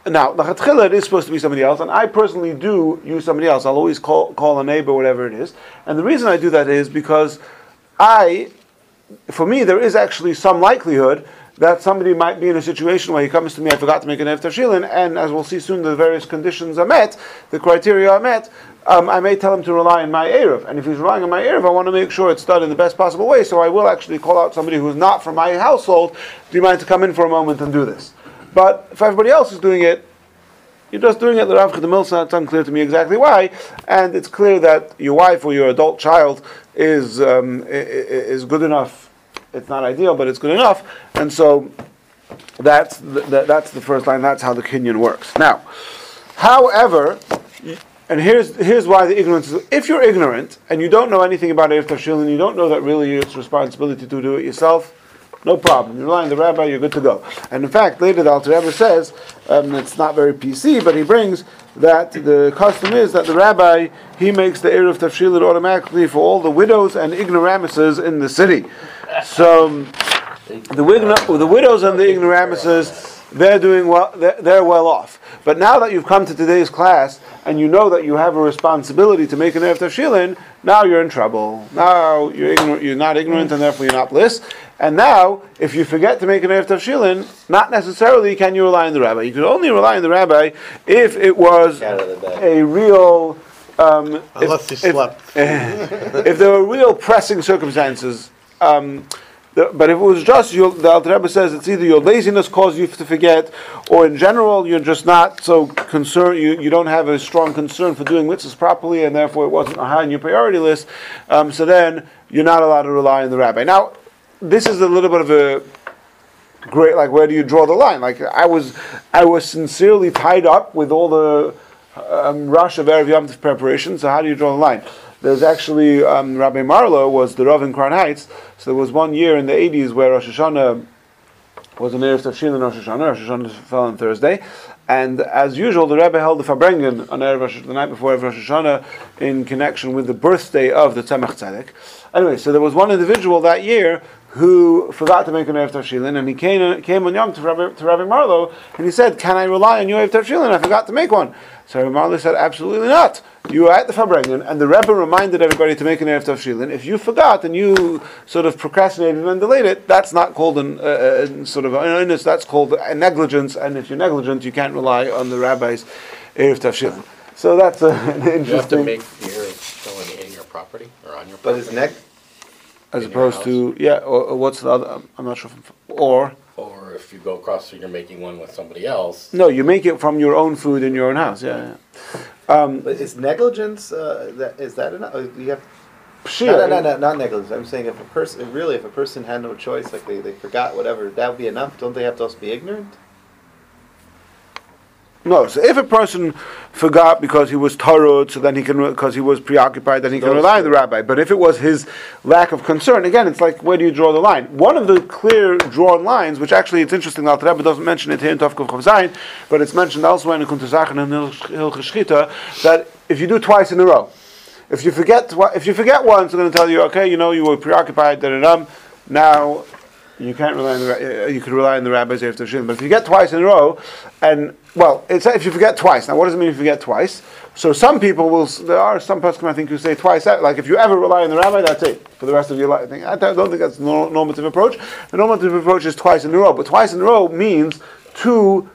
Now, the it is supposed to be somebody else, and I personally do use somebody else. I'll always call call a neighbor, whatever it is, and the reason I do that is because I, for me, there is actually some likelihood that somebody might be in a situation where he comes to me, I forgot to make an Erev Tavshilin, and as we'll see soon, the various conditions are met, the criteria are met, um, I may tell him to rely on my Erev. And if he's relying on my Erev, I want to make sure it's done in the best possible way, so I will actually call out somebody who's not from my household, do you mind to come in for a moment and do this? But if everybody else is doing it, you're just doing it the Rav Milsa, it's unclear to me exactly why, and it's clear that your wife or your adult child is, um, is good enough it's not ideal, but it's good enough. And so that's the, that's the first line. That's how the kinyan works. Now, however, and here's here's why the ignorance is. If you're ignorant and you don't know anything about Erev and you don't know that really it's responsibility to do it yourself, no problem. You rely on the rabbi, you're good to go. And in fact, later the Alter Rebbe says, um, it's not very PC, but he brings that the custom is that the rabbi he makes the Erev Tashil automatically for all the widows and ignoramuses in the city. So the, wigno- the widows and the ignoramuses, they're doing well. They're, they're well off. But now that you've come to today's class and you know that you have a responsibility to make an erev tafshilin, now you're in trouble. Now you're ignorant. You're not ignorant, and therefore you're not bliss. And now, if you forget to make an erev tafshilin, not necessarily can you rely on the rabbi. You could only rely on the rabbi if it was Out of the bag. a real. Um, Unless if, he if- if there were real pressing circumstances, um, the, but if it was just your, the Alter Rebbe says it's either your laziness caused you to forget, or in general you're just not so concerned. You, you don't have a strong concern for doing mitzvahs properly, and therefore it wasn't high on your priority list. Um, so then you're not allowed to rely on the rabbi. Now, this is a little bit of a great like where do you draw the line like i was i was sincerely tied up with all the um, rush of erev yom preparation so how do you draw the line there's actually um, rabbi marlow was the rav in crown heights so there was one year in the 80s where rosh hashanah was an erev tafshin and rosh hashanah rosh hashanah fell on thursday and as usual, the Rebbe held the Farbrengen on Erev Rosh, the night before Erev Rosh Hashanah in connection with the birthday of the Tzemach Tzedek. Anyway, so there was one individual that year who forgot to make an Erev Tavshilin, and he came, came on Yom to Rabbi, to Rabbi Marlow, and he said, Can I rely on your Erev Tavshilin? I forgot to make one. So Rabbi Marlow said, Absolutely not. You were at the Farbrengen, and the Rebbe reminded everybody to make an Erev Tavshilin. If you forgot and you sort of procrastinated and delayed it, that's not called an, uh, uh, sort of an illness, that's called a negligence, and if you're negligent, you can't rely on the Rabbi's Erev Tavshilin. So that's uh, an interesting... You have to make your showing in your property or on your But property. his neck, As in your opposed to, yeah, or, or what's the other, I'm- I'm not sure, if- or, Or if you go across, so you're making one with somebody else. no, you make it from your own food in your own house, yeah. yeah. Um, but is negligence, uh, that, is that enough? Uh, You have, pshia, no, no, no, no, not negligence. I'm saying if a person, really, if a person had no choice, like they, they forgot whatever, that would be enough. Don't they have to also be ignorant? No, so if a person forgot because he was tarud, so then he can, because he was preoccupied, then he can Those rely on the rabbi. But if it was his lack of concern, again, it's like, where do you draw the line? One of the clear drawn lines, which actually it's interesting, the Rebbe doesn't mention it here in Tav Kuf Chaf Zayin, but it's mentioned elsewhere in the Kuntazachen and Hilchah Shchita, that if you do twice in a row, if you forget, if you forget once, they're going to tell you, okay, you know, you were preoccupied, da da. Now you can't rely on the uh, you could rely on the rabbis after Shin. But if you get twice in a row, and well, it's if you forget twice. Now, what does it mean if you forget twice? So some people will. There are some poskim I think who say twice. that- Like if you ever rely on the rabbi, that's it for the rest of your life. I, don't think that's the normative approach. The normative approach is twice in a row. But twice in a row means two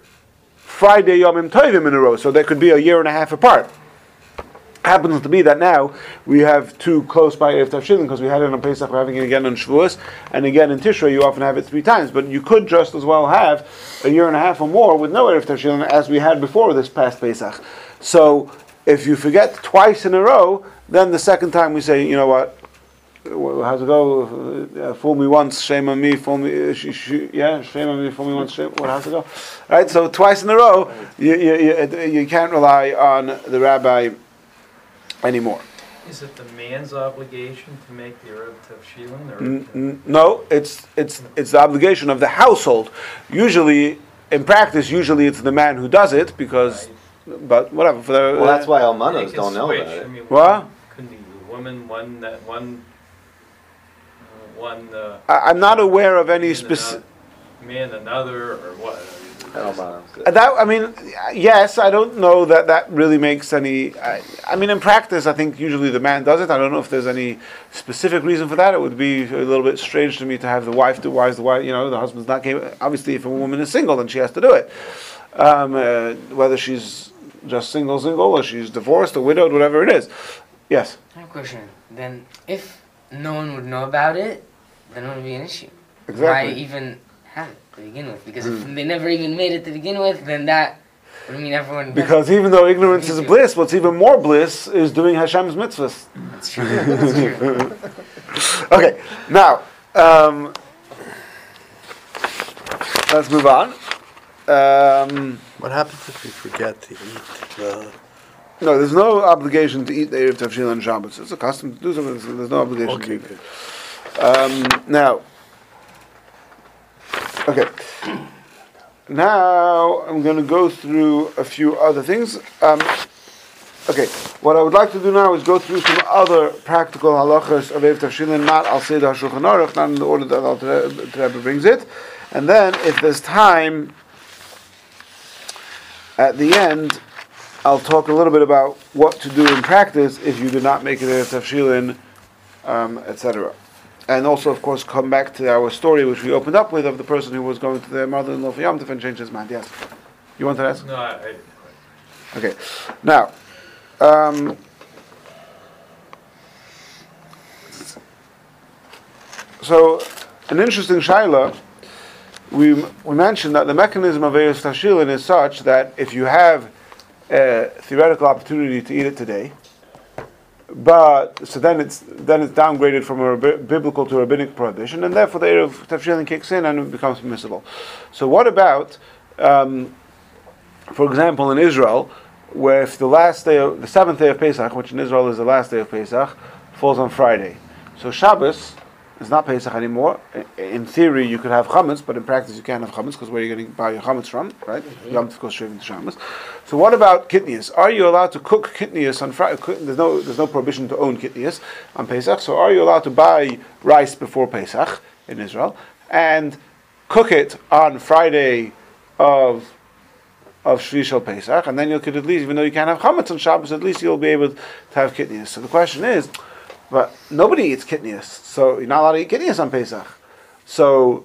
Friday Yomim Tovim in a row. So they could be a year and a half apart happens to be that now we have two close by Erev Tavshilin because we had it on Pesach, we're having it again on Shavuos, and again in Tishrei you often have it three times. But you could just as well have a year and a half or more with no Erev Tavshilin as we had before this past Pesach. So if you forget twice in a row, then the second time we say, you know what, how's it go? Uh, fool me once, shame on me. Fool me, uh, sh- sh- yeah, shame on me. Fool me once, shame. What? How's it go? Right. So twice in a row, you you, you, you can't rely on the rabbi anymore. Is it the man's obligation to make the Erev Tavshilin, or? N- n- No, it's it's it's the obligation of the household. Usually, in practice, usually it's the man who does it because, but whatever. For the, Well, that's why They almanos don't know switch. about I it. mean, What? Couldn't be the woman, one, that, one, uh, one, uh. I, I'm not aware of any specific. another- Man another, or what? Almanos. That I mean, yes, I don't know that that really makes any. I, I mean, in practice, I think usually the man does it. I don't know if there's any specific reason for that. It would be a little bit strange to me to have the wife do. Why is the wife? You know, the husband's not capable. Obviously, if a woman is single, then she has to do it. Um, uh, whether she's just single, single, or she's divorced or widowed, whatever it is. Yes. I have a question. Then, if no one would know about it, then it would be an issue. Exactly. Why even have it to begin with? Because if they never even made it to begin with, then that would mean everyone. Because even though ignorance is bliss, what's even more bliss is doing Hashem's mitzvahs. That's true. That's true. Okay, now um, let's move on. Um, What happens if we forget to eat? Uh, no, there's no obligation to eat the Erev Tavshil on Shabbos. It's a custom to do something. There's, there's no obligation to okay, eat. good. Um, now, okay. Now I'm going to go through a few other things. Um, okay, what I would like to do now is go through some other practical halachas of Erev Tavshilin, not Al Seder HaShulchan Aruch, not in the order that Alter Rebbe brings it. And then, if there's time, at the end, I'll talk a little bit about what to do in practice if you do not make it Erev Tavshilin, um, etc. And also, of course, come back to our story, which we opened up with, of the person who was going to their mother-in-law for Yom Tov and changed his mind. Yes, you want to ask? No, I, I, Okay. Now, um, so an interesting shaila. We we mentioned that the mechanism of Erev Tashilin is such that if you have a theoretical opportunity to eat it today, but so then it's then it's downgraded from a biblical to a rabbinic prohibition, and therefore the Erev Tashilin kicks in and it becomes permissible. So what about? Um, for example, in Israel, where if the last day, of, the seventh day of Pesach, which in Israel is the last day of Pesach, falls on Friday, so Shabbos is not Pesach anymore. In theory, you could have chametz, but in practice, you can't have chametz because where are you going to buy your chametz from, right? Mm-hmm. Yom Tov goes straight into Shabbos. So, what about kitnius? Are you allowed to cook kitnius on Friday? There's no, there's no prohibition to own kitnius on Pesach. So, are you allowed to buy rice before Pesach in Israel and cook it on Friday of of Shvi Pesach, and then you could at least, even though you can't have chametz on Shabbos, at least you'll be able to have kitnius. So the question is, but nobody eats kitnius, so you're not allowed to eat kitnius on Pesach. So,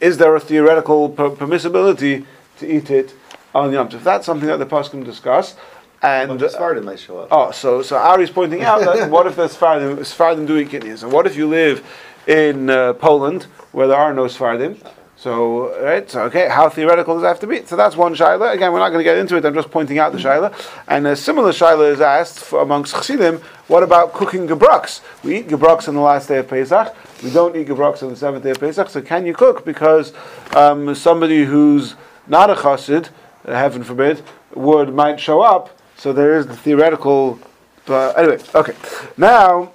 is there a theoretical per- permissibility to eat it on the Yom Tov? That's something that the Poskim discuss. And the Sfardim might show up. Oh, so so Ari's pointing out that what if the Sfardim, Sfardim do eat kitnius, and what if you live in uh, Poland where there are no Sfardim? So right, so okay, how theoretical does that have to be? So that's one shaila. Again, we're not going to get into it. I'm just pointing out the shaila. And a similar shaila is asked for amongst chassidim. What about cooking gebruks? We eat gebruks on the last day of Pesach. We don't eat gebruks on the seventh day of Pesach. So can you cook? Because um, somebody who's not a chassid, uh, heaven forbid, would might show up. So there is the theoretical. But anyway, okay. Now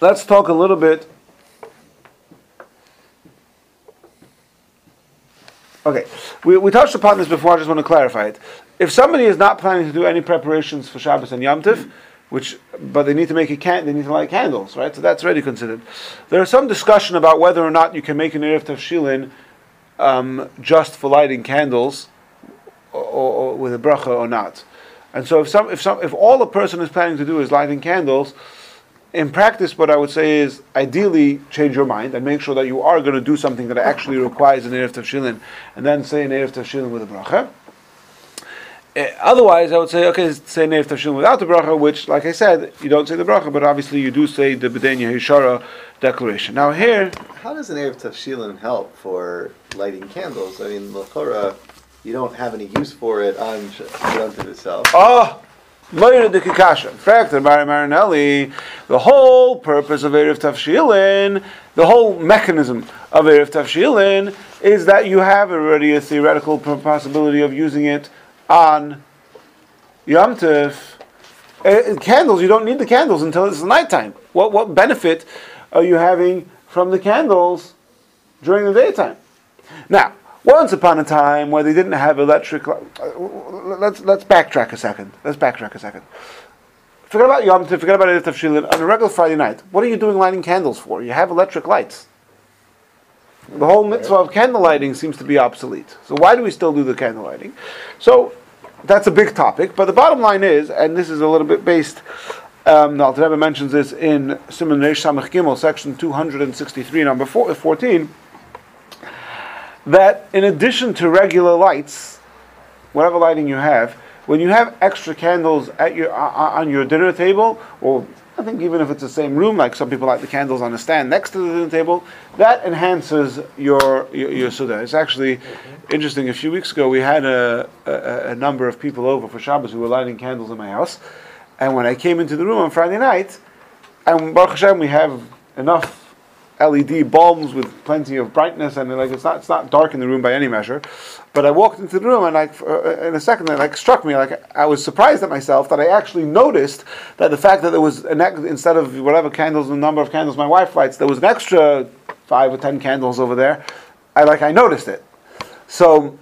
let's talk a little bit. Okay, we, we touched upon this before. I just want to clarify it. If somebody is not planning to do any preparations for Shabbos and Yom Tiv, which but they need to make a can, they need to light candles, right? So that's already considered. There is some discussion about whether or not you can make an erev tavshilin um, just for lighting candles, or, or, or with a bracha or not. And so if some if some if all a person is planning to do is lighting candles, in practice, what I would say is ideally change your mind and make sure that you are going to do something that actually requires an Erev Tavshilin, and then say an Erev Tavshilin with a bracha. Uh, otherwise, I would say, okay, say an Erev Tavshilin without the bracha, which, like I said, you don't say the bracha, but obviously you do say the B'denya Hishara declaration. Now here, How does an Erev Tavshilin help for lighting candles? I mean, Lachora, you don't have any use for it on Yom Tov itself. Oh, Moira de Kikasha. In fact, Barry Marinelli, the whole purpose of Erev Tavshilin, the whole mechanism of Erev Tavshilin, is that you have already a theoretical possibility of using it on Yom Tov. Uh, candles, you don't need the candles until it's nighttime. What, what benefit are you having from the candles during the daytime? Now, Once upon a time, where they didn't have electric, let's let's backtrack a second. Let's backtrack a second. Forget about Yom Tov, forget about Erev Tavshilin. On a regular Friday night, what are you doing lighting candles for? You have electric lights. The whole mitzvah of candle lighting seems to be obsolete. So why do we still do the candle lighting? So that's a big topic, but the bottom line is, and this is a little bit based, um, the Alter Rebbe mentions this in Siman Reish Samach Gimel, section 263, number four, 14, that in addition to regular lights, whatever lighting you have, when you have extra candles at your uh, on your dinner table, or I think even if it's the same room, like some people like the candles on a stand next to the dinner table, that enhances your your, your suda. It's actually interesting. A few weeks ago, we had a, a, a number of people over for Shabbos who were lighting candles in my house, and when I came into the room on Friday night, and Baruch Hashem, we have enough LED bulbs with plenty of brightness, and like it's not it's not dark in the room by any measure. But I walked into the room, and like uh, in a second, it like struck me like I was surprised at myself that I actually noticed that the fact that there was an ex- instead of whatever candles, the number of candles my wife lights, there was an extra five or ten candles over there. I like I noticed it. So,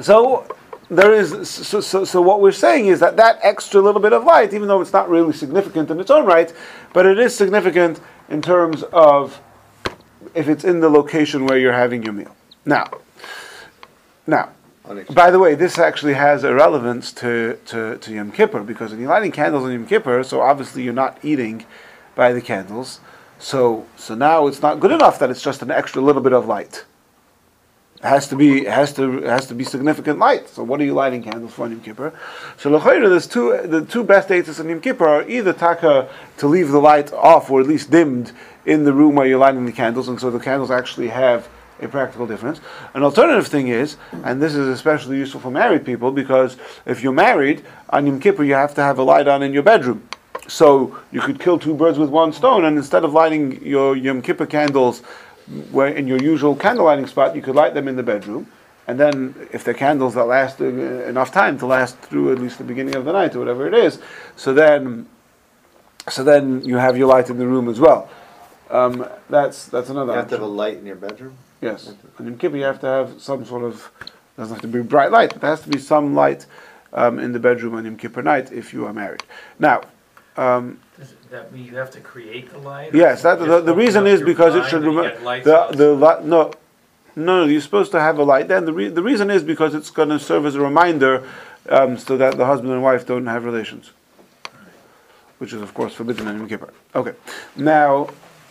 so there is so, so, so what we're saying is that that extra little bit of light, even though it's not really significant in its own right, but it is significant in terms of if it's in the location where you're having your meal. Now, now, by the way, this actually has a relevance to, to, to Yom Kippur because when you're lighting candles on Yom Kippur, so obviously you're not eating by the candles. So, so now it's not good enough that it's just an extra little bit of light. Has to be has to has to be significant light. So what are you lighting candles for on Yom Kippur? So l'chayra, there's two the two best dates on Yom Kippur are either taka to leave the light off or at least dimmed in the room where you're lighting the candles, and so the candles actually have a practical difference. An alternative thing is, and this is especially useful for married people, because if you're married on Yom Kippur, you have to have a light on in your bedroom. So you could kill two birds with one stone, and instead of lighting your Yom Kippur candles where in your usual candle lighting spot, you could light them in the bedroom, and then if they're candles that last uh, enough time to last through at least the beginning of the night or whatever it is, so then, so then you have your light in the room as well. Um, that's that's another. You have to have a light in your bedroom? Yes, on Yom Kippur you have to have some sort of doesn't have to be bright light, but there has to be some light um, in the bedroom on Yom Kippur night if you are married. Now. Um, that mean you have to create the light? Yes, that, the, the reason is because it should remember remember the the li- no, no, you're supposed to have a light. Then the re- the reason is because it's going to serve as a reminder, um, so that the husband and wife don't have relations, which is of course forbidden in Yom Kippur. Okay, now,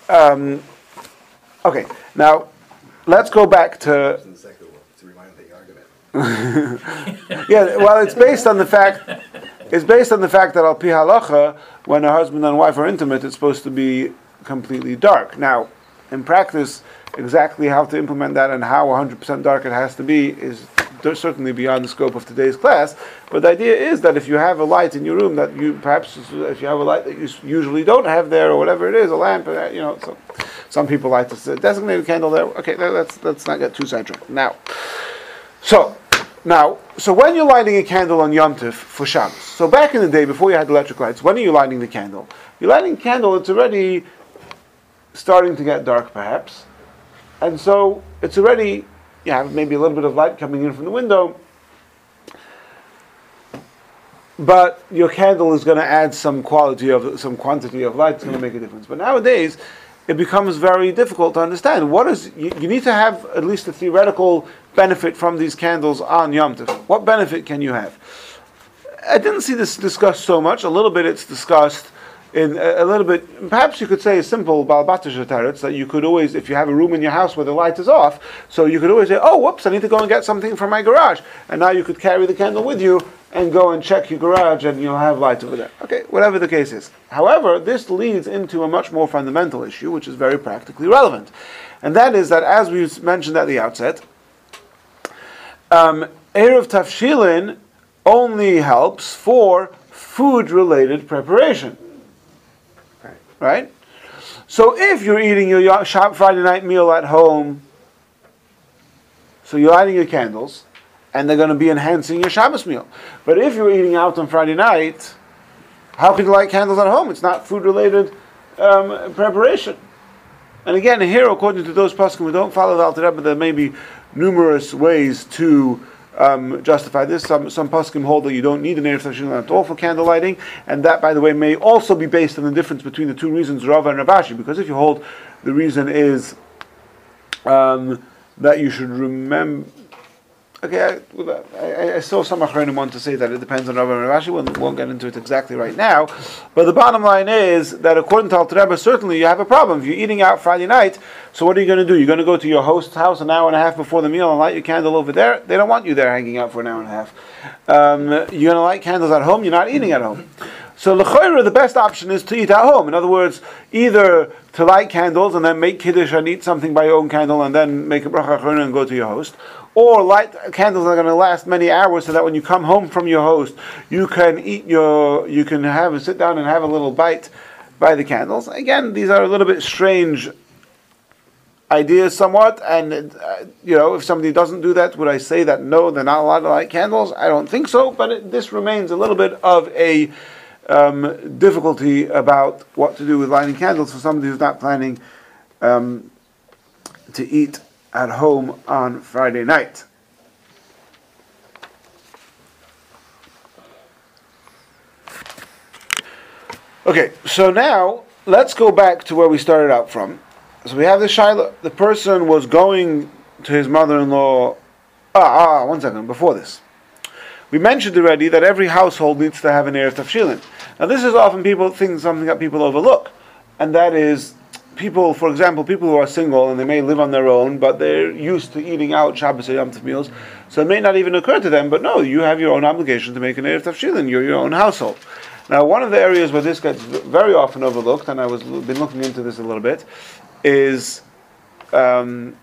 um, okay, now let's go back to In the secular world, to remind the argument. yeah. Well, it's based on the fact. It's based on the fact that al pi halacha, when a husband and wife are intimate, it's supposed to be completely dark. Now, in practice, exactly how to implement that and how 100% dark it has to be is certainly beyond the scope of today's class. But the idea is that if you have a light in your room that you perhaps if you have a light that you usually don't have there or whatever it is, a lamp, uh, you know, so some people like to designate a candle there. Okay, let's let's not get too sidetracked. Now, so now, so when you're lighting a candle on Yom Tov for Shabbos, so back in the day before you had electric lights, when are you lighting the candle? You're lighting a candle, it's already starting to get dark perhaps, and so it's already, you have maybe a little bit of light coming in from the window, but your candle is going to add some quality of, some quantity of light, it's going to make a difference. But nowadays, it becomes very difficult to understand. What is you, you, need to have at least a theoretical benefit from these candles on Yom Tov. What benefit can you have? I didn't see this discussed so much. A little bit it's discussed in a, a little bit. Perhaps you could say a simple balbatish teretz that you could always, if you have a room in your house where the light is off, so you could always say, "Oh, whoops, I need to go and get something from my garage," and now you could carry the candle with you and go and check your garage and you'll have light over there. Okay, whatever the case is. However, this leads into a much more fundamental issue, which is very practically relevant. And that is that, as we mentioned at the outset, um, Erev Tafshilin only helps for food related preparation. Right. So if you're eating your Friday night meal at home, so you're lighting your candles, and they're going to be enhancing your Shabbos meal. But if you're eating out on Friday night, how can you light candles at home? It's not food related um, preparation. And again, here, according to those poskim who don't follow the Alter Rebbe, there may be numerous ways to um, justify this. Some some poskim hold that you don't need an erev tafshilin at all for candle lighting, and that, by the way, may also be based on the difference between the two reasons, Rava and Rav Ashi. Because if you hold the reason is um, that you should remember. Okay, I, I, I saw some Achronim want to say that it depends on Rava and Rav Ashi. We won't, get into it exactly right now. But the bottom line is that according to Alter Rebbe, certainly you have a problem. If you're eating out Friday night, so what are you going to do? You're going to go to your host's house an hour and a half before the meal and light your candle over there? They don't want you there hanging out for an hour and a half. Um, you're going to light candles at home, you're not eating at home. So l'choira, the best option is to eat at home. In other words, either to light candles and then make kiddush and eat something by your own candle and then make a bracha and go to your host, or light candles that are going to last many hours so that when you come home from your host, you can eat your, you can have a sit down and have a little bite by the candles. Again, these are a little bit strange ideas somewhat and uh, you know if somebody doesn't do that would i say that no they're not allowed to light candles i don't think so but it, this remains a little bit of a um, difficulty about what to do with lighting candles for somebody who's not planning um, to eat at home on Friday night. Okay, so now let's go back to where we started out from. So we have the shaila. The person was going to his mother-in-law. Ah, ah, one second. Before this, we mentioned already that every household needs to have an erev tafshilin. Now, this is often people think something that people overlook, and that is people, for example, people who are single and they may live on their own, but they're used to eating out Shabbos or Yom Tov meals, so it may not even occur to them. But no, you have your own obligation to make an erev tafshilin. You're your own household. Now, one of the areas where this gets very often overlooked, and I was been looking into this a little bit, is um,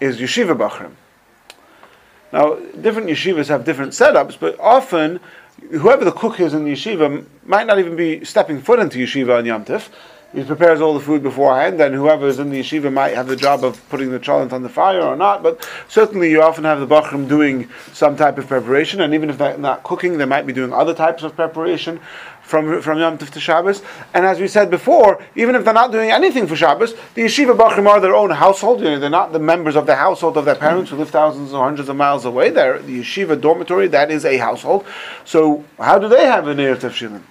is yeshiva bachrim. Now, different yeshivas have different setups, but often whoever the cook is in the yeshiva might not even be stepping foot into yeshiva on Yom Tif. He prepares all the food beforehand, and whoever is in the yeshiva might have the job of putting the cholent on the fire or not. But certainly, you often have the bachrim doing some type of preparation, and even if they're not cooking, they might be doing other types of preparation from from Yom Tov to Shabbos. And as we said before, even if they're not doing anything for Shabbos, the yeshiva bachrim are their own household. You know, they're not the members of the household of their parents who live thousands or hundreds of miles away. They're the yeshiva dormitory. That is a household. So how do they have an erev tefshilin?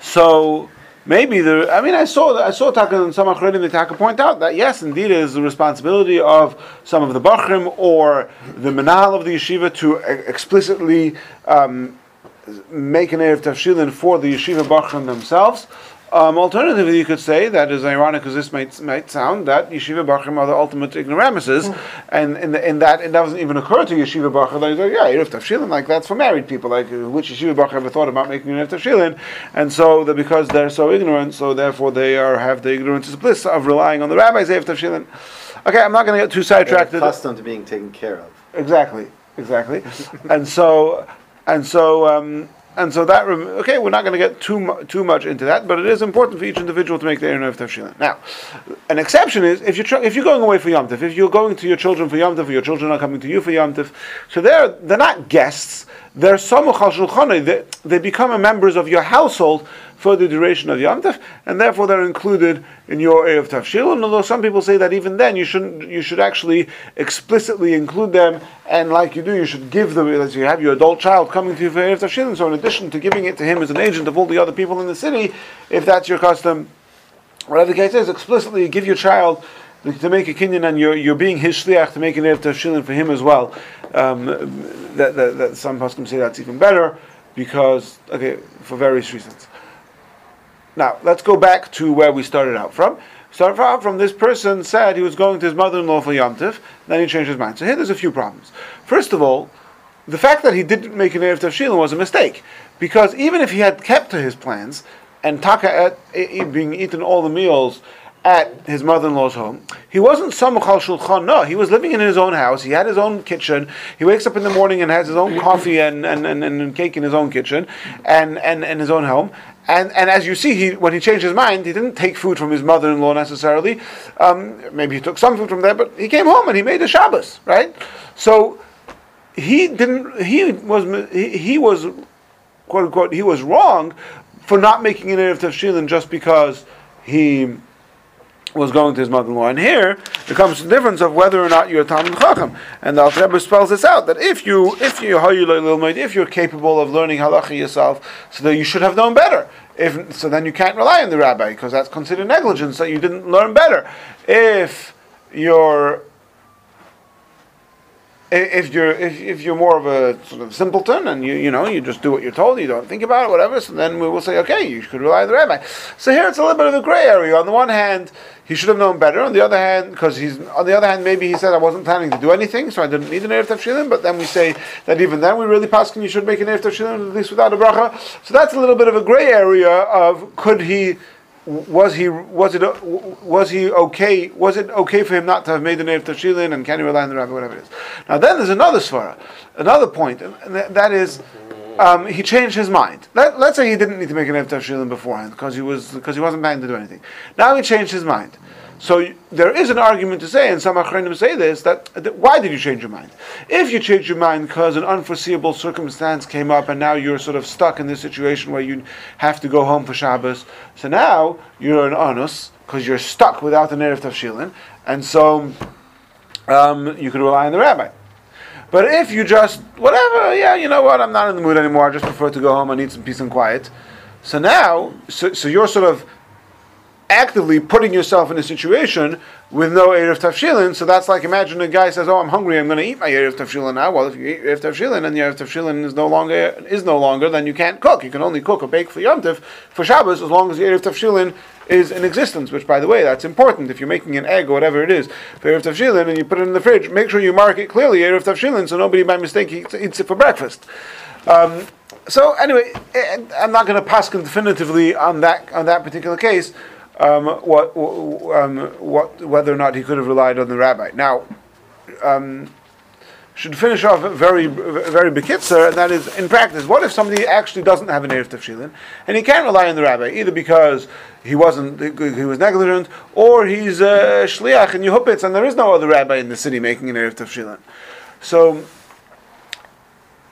So maybe the I mean I saw I saw Taka and some Achronim the Taka point out that yes indeed it is the responsibility of some of the Bachrim or the Menal of the yeshiva to explicitly um, make an Erev Tafshilin for the yeshiva Bachrim themselves. Um, alternatively, you could say that, as ironic as this might might sound that yeshiva bachrim are the ultimate ignoramuses, and in, the, in that it doesn't even occur to yeshiva bachrim that like, yeah, erev tafshilin like that's for married people. Like which yeshiva bachrim ever thought about making erev tafshilin? And so that because they're so ignorant, so therefore they are have the ignorance bliss of relying on the rabbis erev tafshilin. Okay, I'm not going to get too sidetracked. They're accustomed to being taken care of. Exactly, exactly, and so and so. Um, and so that okay, we're not going to get too mu- too much into that, but it is important for each individual to make the Erev Tavshilin. Now, an exception is if you're tr- if you're going away for Yom Tov, if you're going to your children for Yom Tov, or your children are coming to you for Yom Tov, so they're they're not guests. They're samuch al shulchanai. They, they become members of your household for the duration of Yom Tov, and therefore they're included in your Erev Tavshilin. Although some people say that even then you shouldn't, you should actually explicitly include them, and like you do, you should give them, as you have your adult child coming to you for Erev Tavshilin. So in addition to giving it to him as an agent of all the other people in the city, if that's your custom, whatever the case is, explicitly give your child to make a kinyan and you're, you're being his shliach to make an Erev Tavshilin for him as well. Um, that, that, that some poskim say that's even better because, okay, for various reasons. Now, let's go back to where we started out from. Started out from this person said he was going to his mother-in-law for Yom Tiv, then he changed his mind. So here there's a few problems. First of all, the fact that he didn't make an Erev Tavshilin was a mistake, because even if he had kept to his plans, and Taka at, being eaten all the meals at his mother-in-law's home. He wasn't samuch al shulchan. No, he was living in his own house. He had his own kitchen. He wakes up in the morning and has his own coffee and, and, and, and cake in his own kitchen and, and, and his own home. And, and as you see, he, when he changed his mind, he didn't take food from his mother-in-law necessarily. Um, maybe he took some food from there, but he came home and he made a Shabbos, right? So he didn't. He was he, he was quote unquote he was wrong for not making an erev tafshilin just because he was going to his mother-in-law. And here there comes the difference of whether or not you're a Talmud Chacham. And the Alter Rebbe spells this out that if you if you if you're capable of learning halacha yourself, so that you should have known better. If so, then you can't rely on the rabbi because that's considered negligence that you didn't learn better. If you're if you're if, if you're more of a sort of simpleton and you you know you just do what you're told, you don't think about it, whatever. So then we will say, okay, you could rely on the rabbi. So here it's a little bit of a gray area. On the one hand, he should have known better. On the other hand, because he's on the other hand, maybe he said I wasn't planning to do anything, so I didn't need an erev tavshilin. But then we say that even then we really pass you should make an erev tavshilin at least without a bracha. So that's a little bit of a gray area of could he was he was it was he okay? Was it okay for him not to have made the name of Tashilin and can he rely on the rabbi, whatever it is? Now then, there's another svara, another point, and that is. Um, he changed his mind. Let, us say he didn't need to make an Ev Tashilin beforehand because he was because he wasn't planning to do anything. Now he changed his mind. So there is an argument to say, and some achronim say this, that, that, why did you change your mind? If you changed your mind because an unforeseeable circumstance came up, and now you're sort of stuck in this situation where you have to go home for Shabbos, so now you're an anus because you're stuck without an erev tafshilin, and so um, you could rely on the rabbi. But if you just whatever, yeah, you know what, I'm not in the mood anymore. I just prefer to go home. I need some peace and quiet. So now, so, so you're sort of actively putting yourself in a situation with no Erev Tafshilin. So that's like imagine a guy says, "Oh, I'm hungry. I'm going to eat my Erev Tafshilin now." Well, if you eat Erev Tafshilin and the Erev Tafshilin is no longer is no longer, then you can't cook. You can only cook or bake for Yom for Shabbos as long as the Erev Tafshilin is in existence. Which, by the way, that's important. If you're making an egg or whatever it is for Erev Tafshilin and you put it in the fridge, make sure you mark it clearly Erev Tafshilin so nobody by mistake eats, eats it for breakfast. Um, so anyway, eh, I'm not going to pass definitively on that on that particular case um, what, um, what, whether or not he could have relied on the rabbi. Now, um, should finish off very, very bekitzer, and that is in practice. What if somebody actually doesn't have an erev tavshilin, and he can't rely on the rabbi either because he wasn't, he was negligent, or he's a shliach in Yehupitz, and there is no other rabbi in the city making an erev tavshilin. So.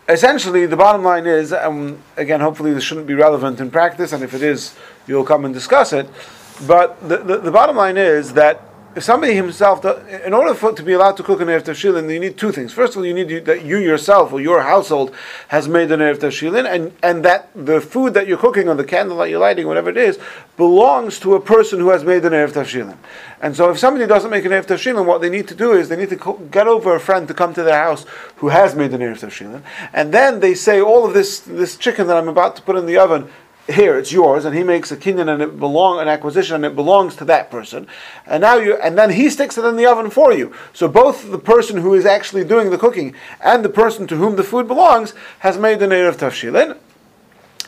Essentially, the bottom line is, again, hopefully this shouldn't be relevant in practice, and if it is, you'll come and discuss it. But the, the, the, bottom line is that if somebody himself, in order for to be allowed to cook an erev tashilin, you need two things. First of all, you need that you yourself or your household has made an erev tashilin, and and that the food that you're cooking or the candle that you're lighting, whatever it is, belongs to a person who has made an erev tashilin. And so, if somebody doesn't make an erev tashilin, what they need to do is they need to co- get over a friend to come to their house who has made an erev tashilin, and then they say all of this this chicken that I'm about to put in the oven here it's yours, and he makes a kinyan and it belong an acquisition and it belongs to that person, and now you and then he sticks it in the oven for you. So both the person who is actually doing the cooking and the person to whom the food belongs has made the erev tafshilin.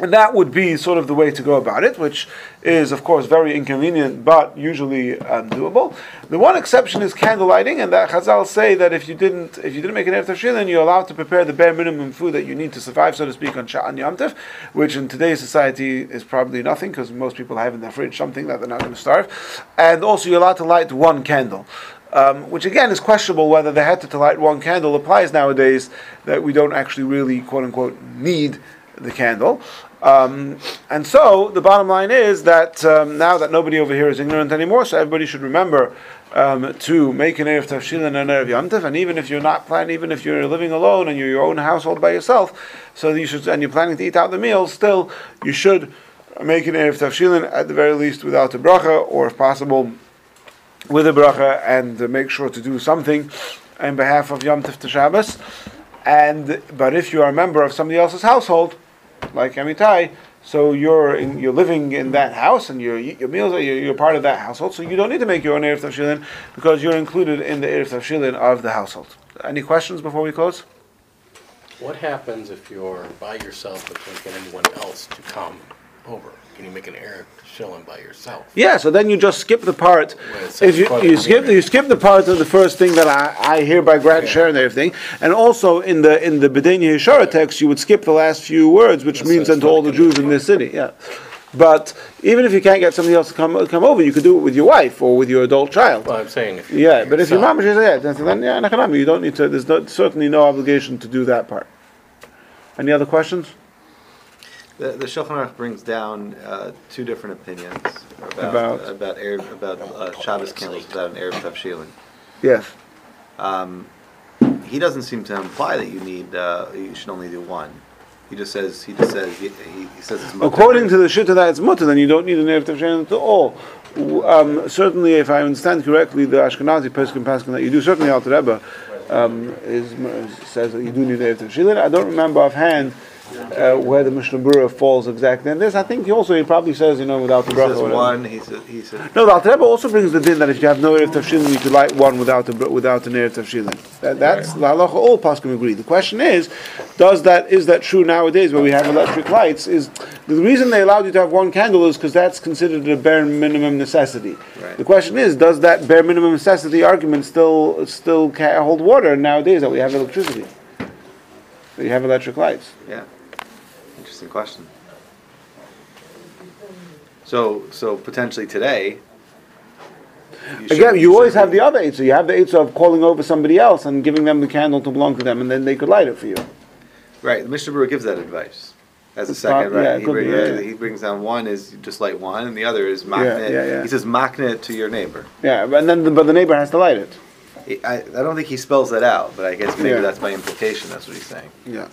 And that would be sort of the way to go about it, which is, of course, very inconvenient, but usually um, doable. The one exception is candle lighting, and that Chazal say that if you didn't, if you didn't make an erev tashilin, you're allowed to prepare the bare minimum food that you need to survive, so to speak, on Sha'an Yom Tov, which in today's society is probably nothing, because most people have in their fridge something that they're not going to starve. And also, you're allowed to light one candle. Um, which again is questionable whether the had to light one candle applies nowadays that we don't actually really quote unquote need the candle. Um, and so the bottom line is that um, now that nobody over here is ignorant anymore, so everybody should remember um, to make an Erev Tafshil and an Erev Yomtiv, and even if you're not planning, even if you're living alone and you're your own household by yourself, so you should, and you're planning to eat out the meals, still you should make an Erev Tafshilin at the very least without a bracha, or if possible with a bracha, and uh, make sure to do something in behalf of Yom to Shabbos. And but if you are a member of somebody else's household, like Amitai, so you're in, you're living in that house and your your meals are you're, you're, part of that household. So you don't need to make your own erev tavshilin because you're included in the erev tavshilin of the household. Any questions before we close? What happens if you're by yourself but can't get anyone else to come over? Can you make an Erev Tashilin by yourself? Yeah, so then you just skip the part. If you, you skip you skip the part of the first thing that I, I hereby grant share and everything, and also in the in the Bedenia Yeshara text you would skip the last few words, which means unto all the Jews in this city. Yeah. But even if you can't get somebody else to come come over, you could do it with your wife or with your adult child. Well, I'm saying if yeah, but if your mom says yeah, then yeah, you don't need to. There's no, certainly no obligation to do that part. Any other questions? The, the Shulchan Aruch brings down uh, two different opinions about About? about, Erev, about uh, Shabbos candles without an Erev Tavshilin. Yes. Um, he doesn't seem to imply that you need uh, you should only do one. He just says he just says he, he says it's mutar. According to the Shitta that it's mutar, then you don't need an Erev Tavshin at all. Um, certainly, if I understand correctly, the Ashkenazi and Paskin that you do, certainly Alter Rebbe um, is, says that you do need an Erev Tavshilin. I don't remember offhand uh, where the Mishnah Berurah falls exactly in this. I think he also, he probably says, you know, without the he bracha. says one. He says he says No, the Alter Rebbe also brings the din that if you have no Erev Tavshilin, you could light one without a, without an Erev Tavshilin. That, that's the halacha. All Poskim agree. The question is, does that is that true nowadays where we have electric lights? Is the reason they allowed you to have one candle is because that's considered a bare minimum necessity. Right. The question is, does that bare minimum necessity argument still still hold water nowadays that we have electricity? That you have electric lights. yeah. Interesting question. So so potentially today. you Again, you always have the other. So you have the eitza of calling over somebody else and giving them the candle to belong to them, and then they could light it for you. Right, the Mishnah Berurah gives that advice as a second, not- right? it he, bring- be, yeah, yeah. he brings down one is just light one, and the other is makneh. yeah, yeah. He says makneh to your neighbor. Yeah, and then the, but the neighbor has to light it. I, I don't think he spells that out, but I guess maybe Yeah. that's by implication. That's what he's saying. Yeah.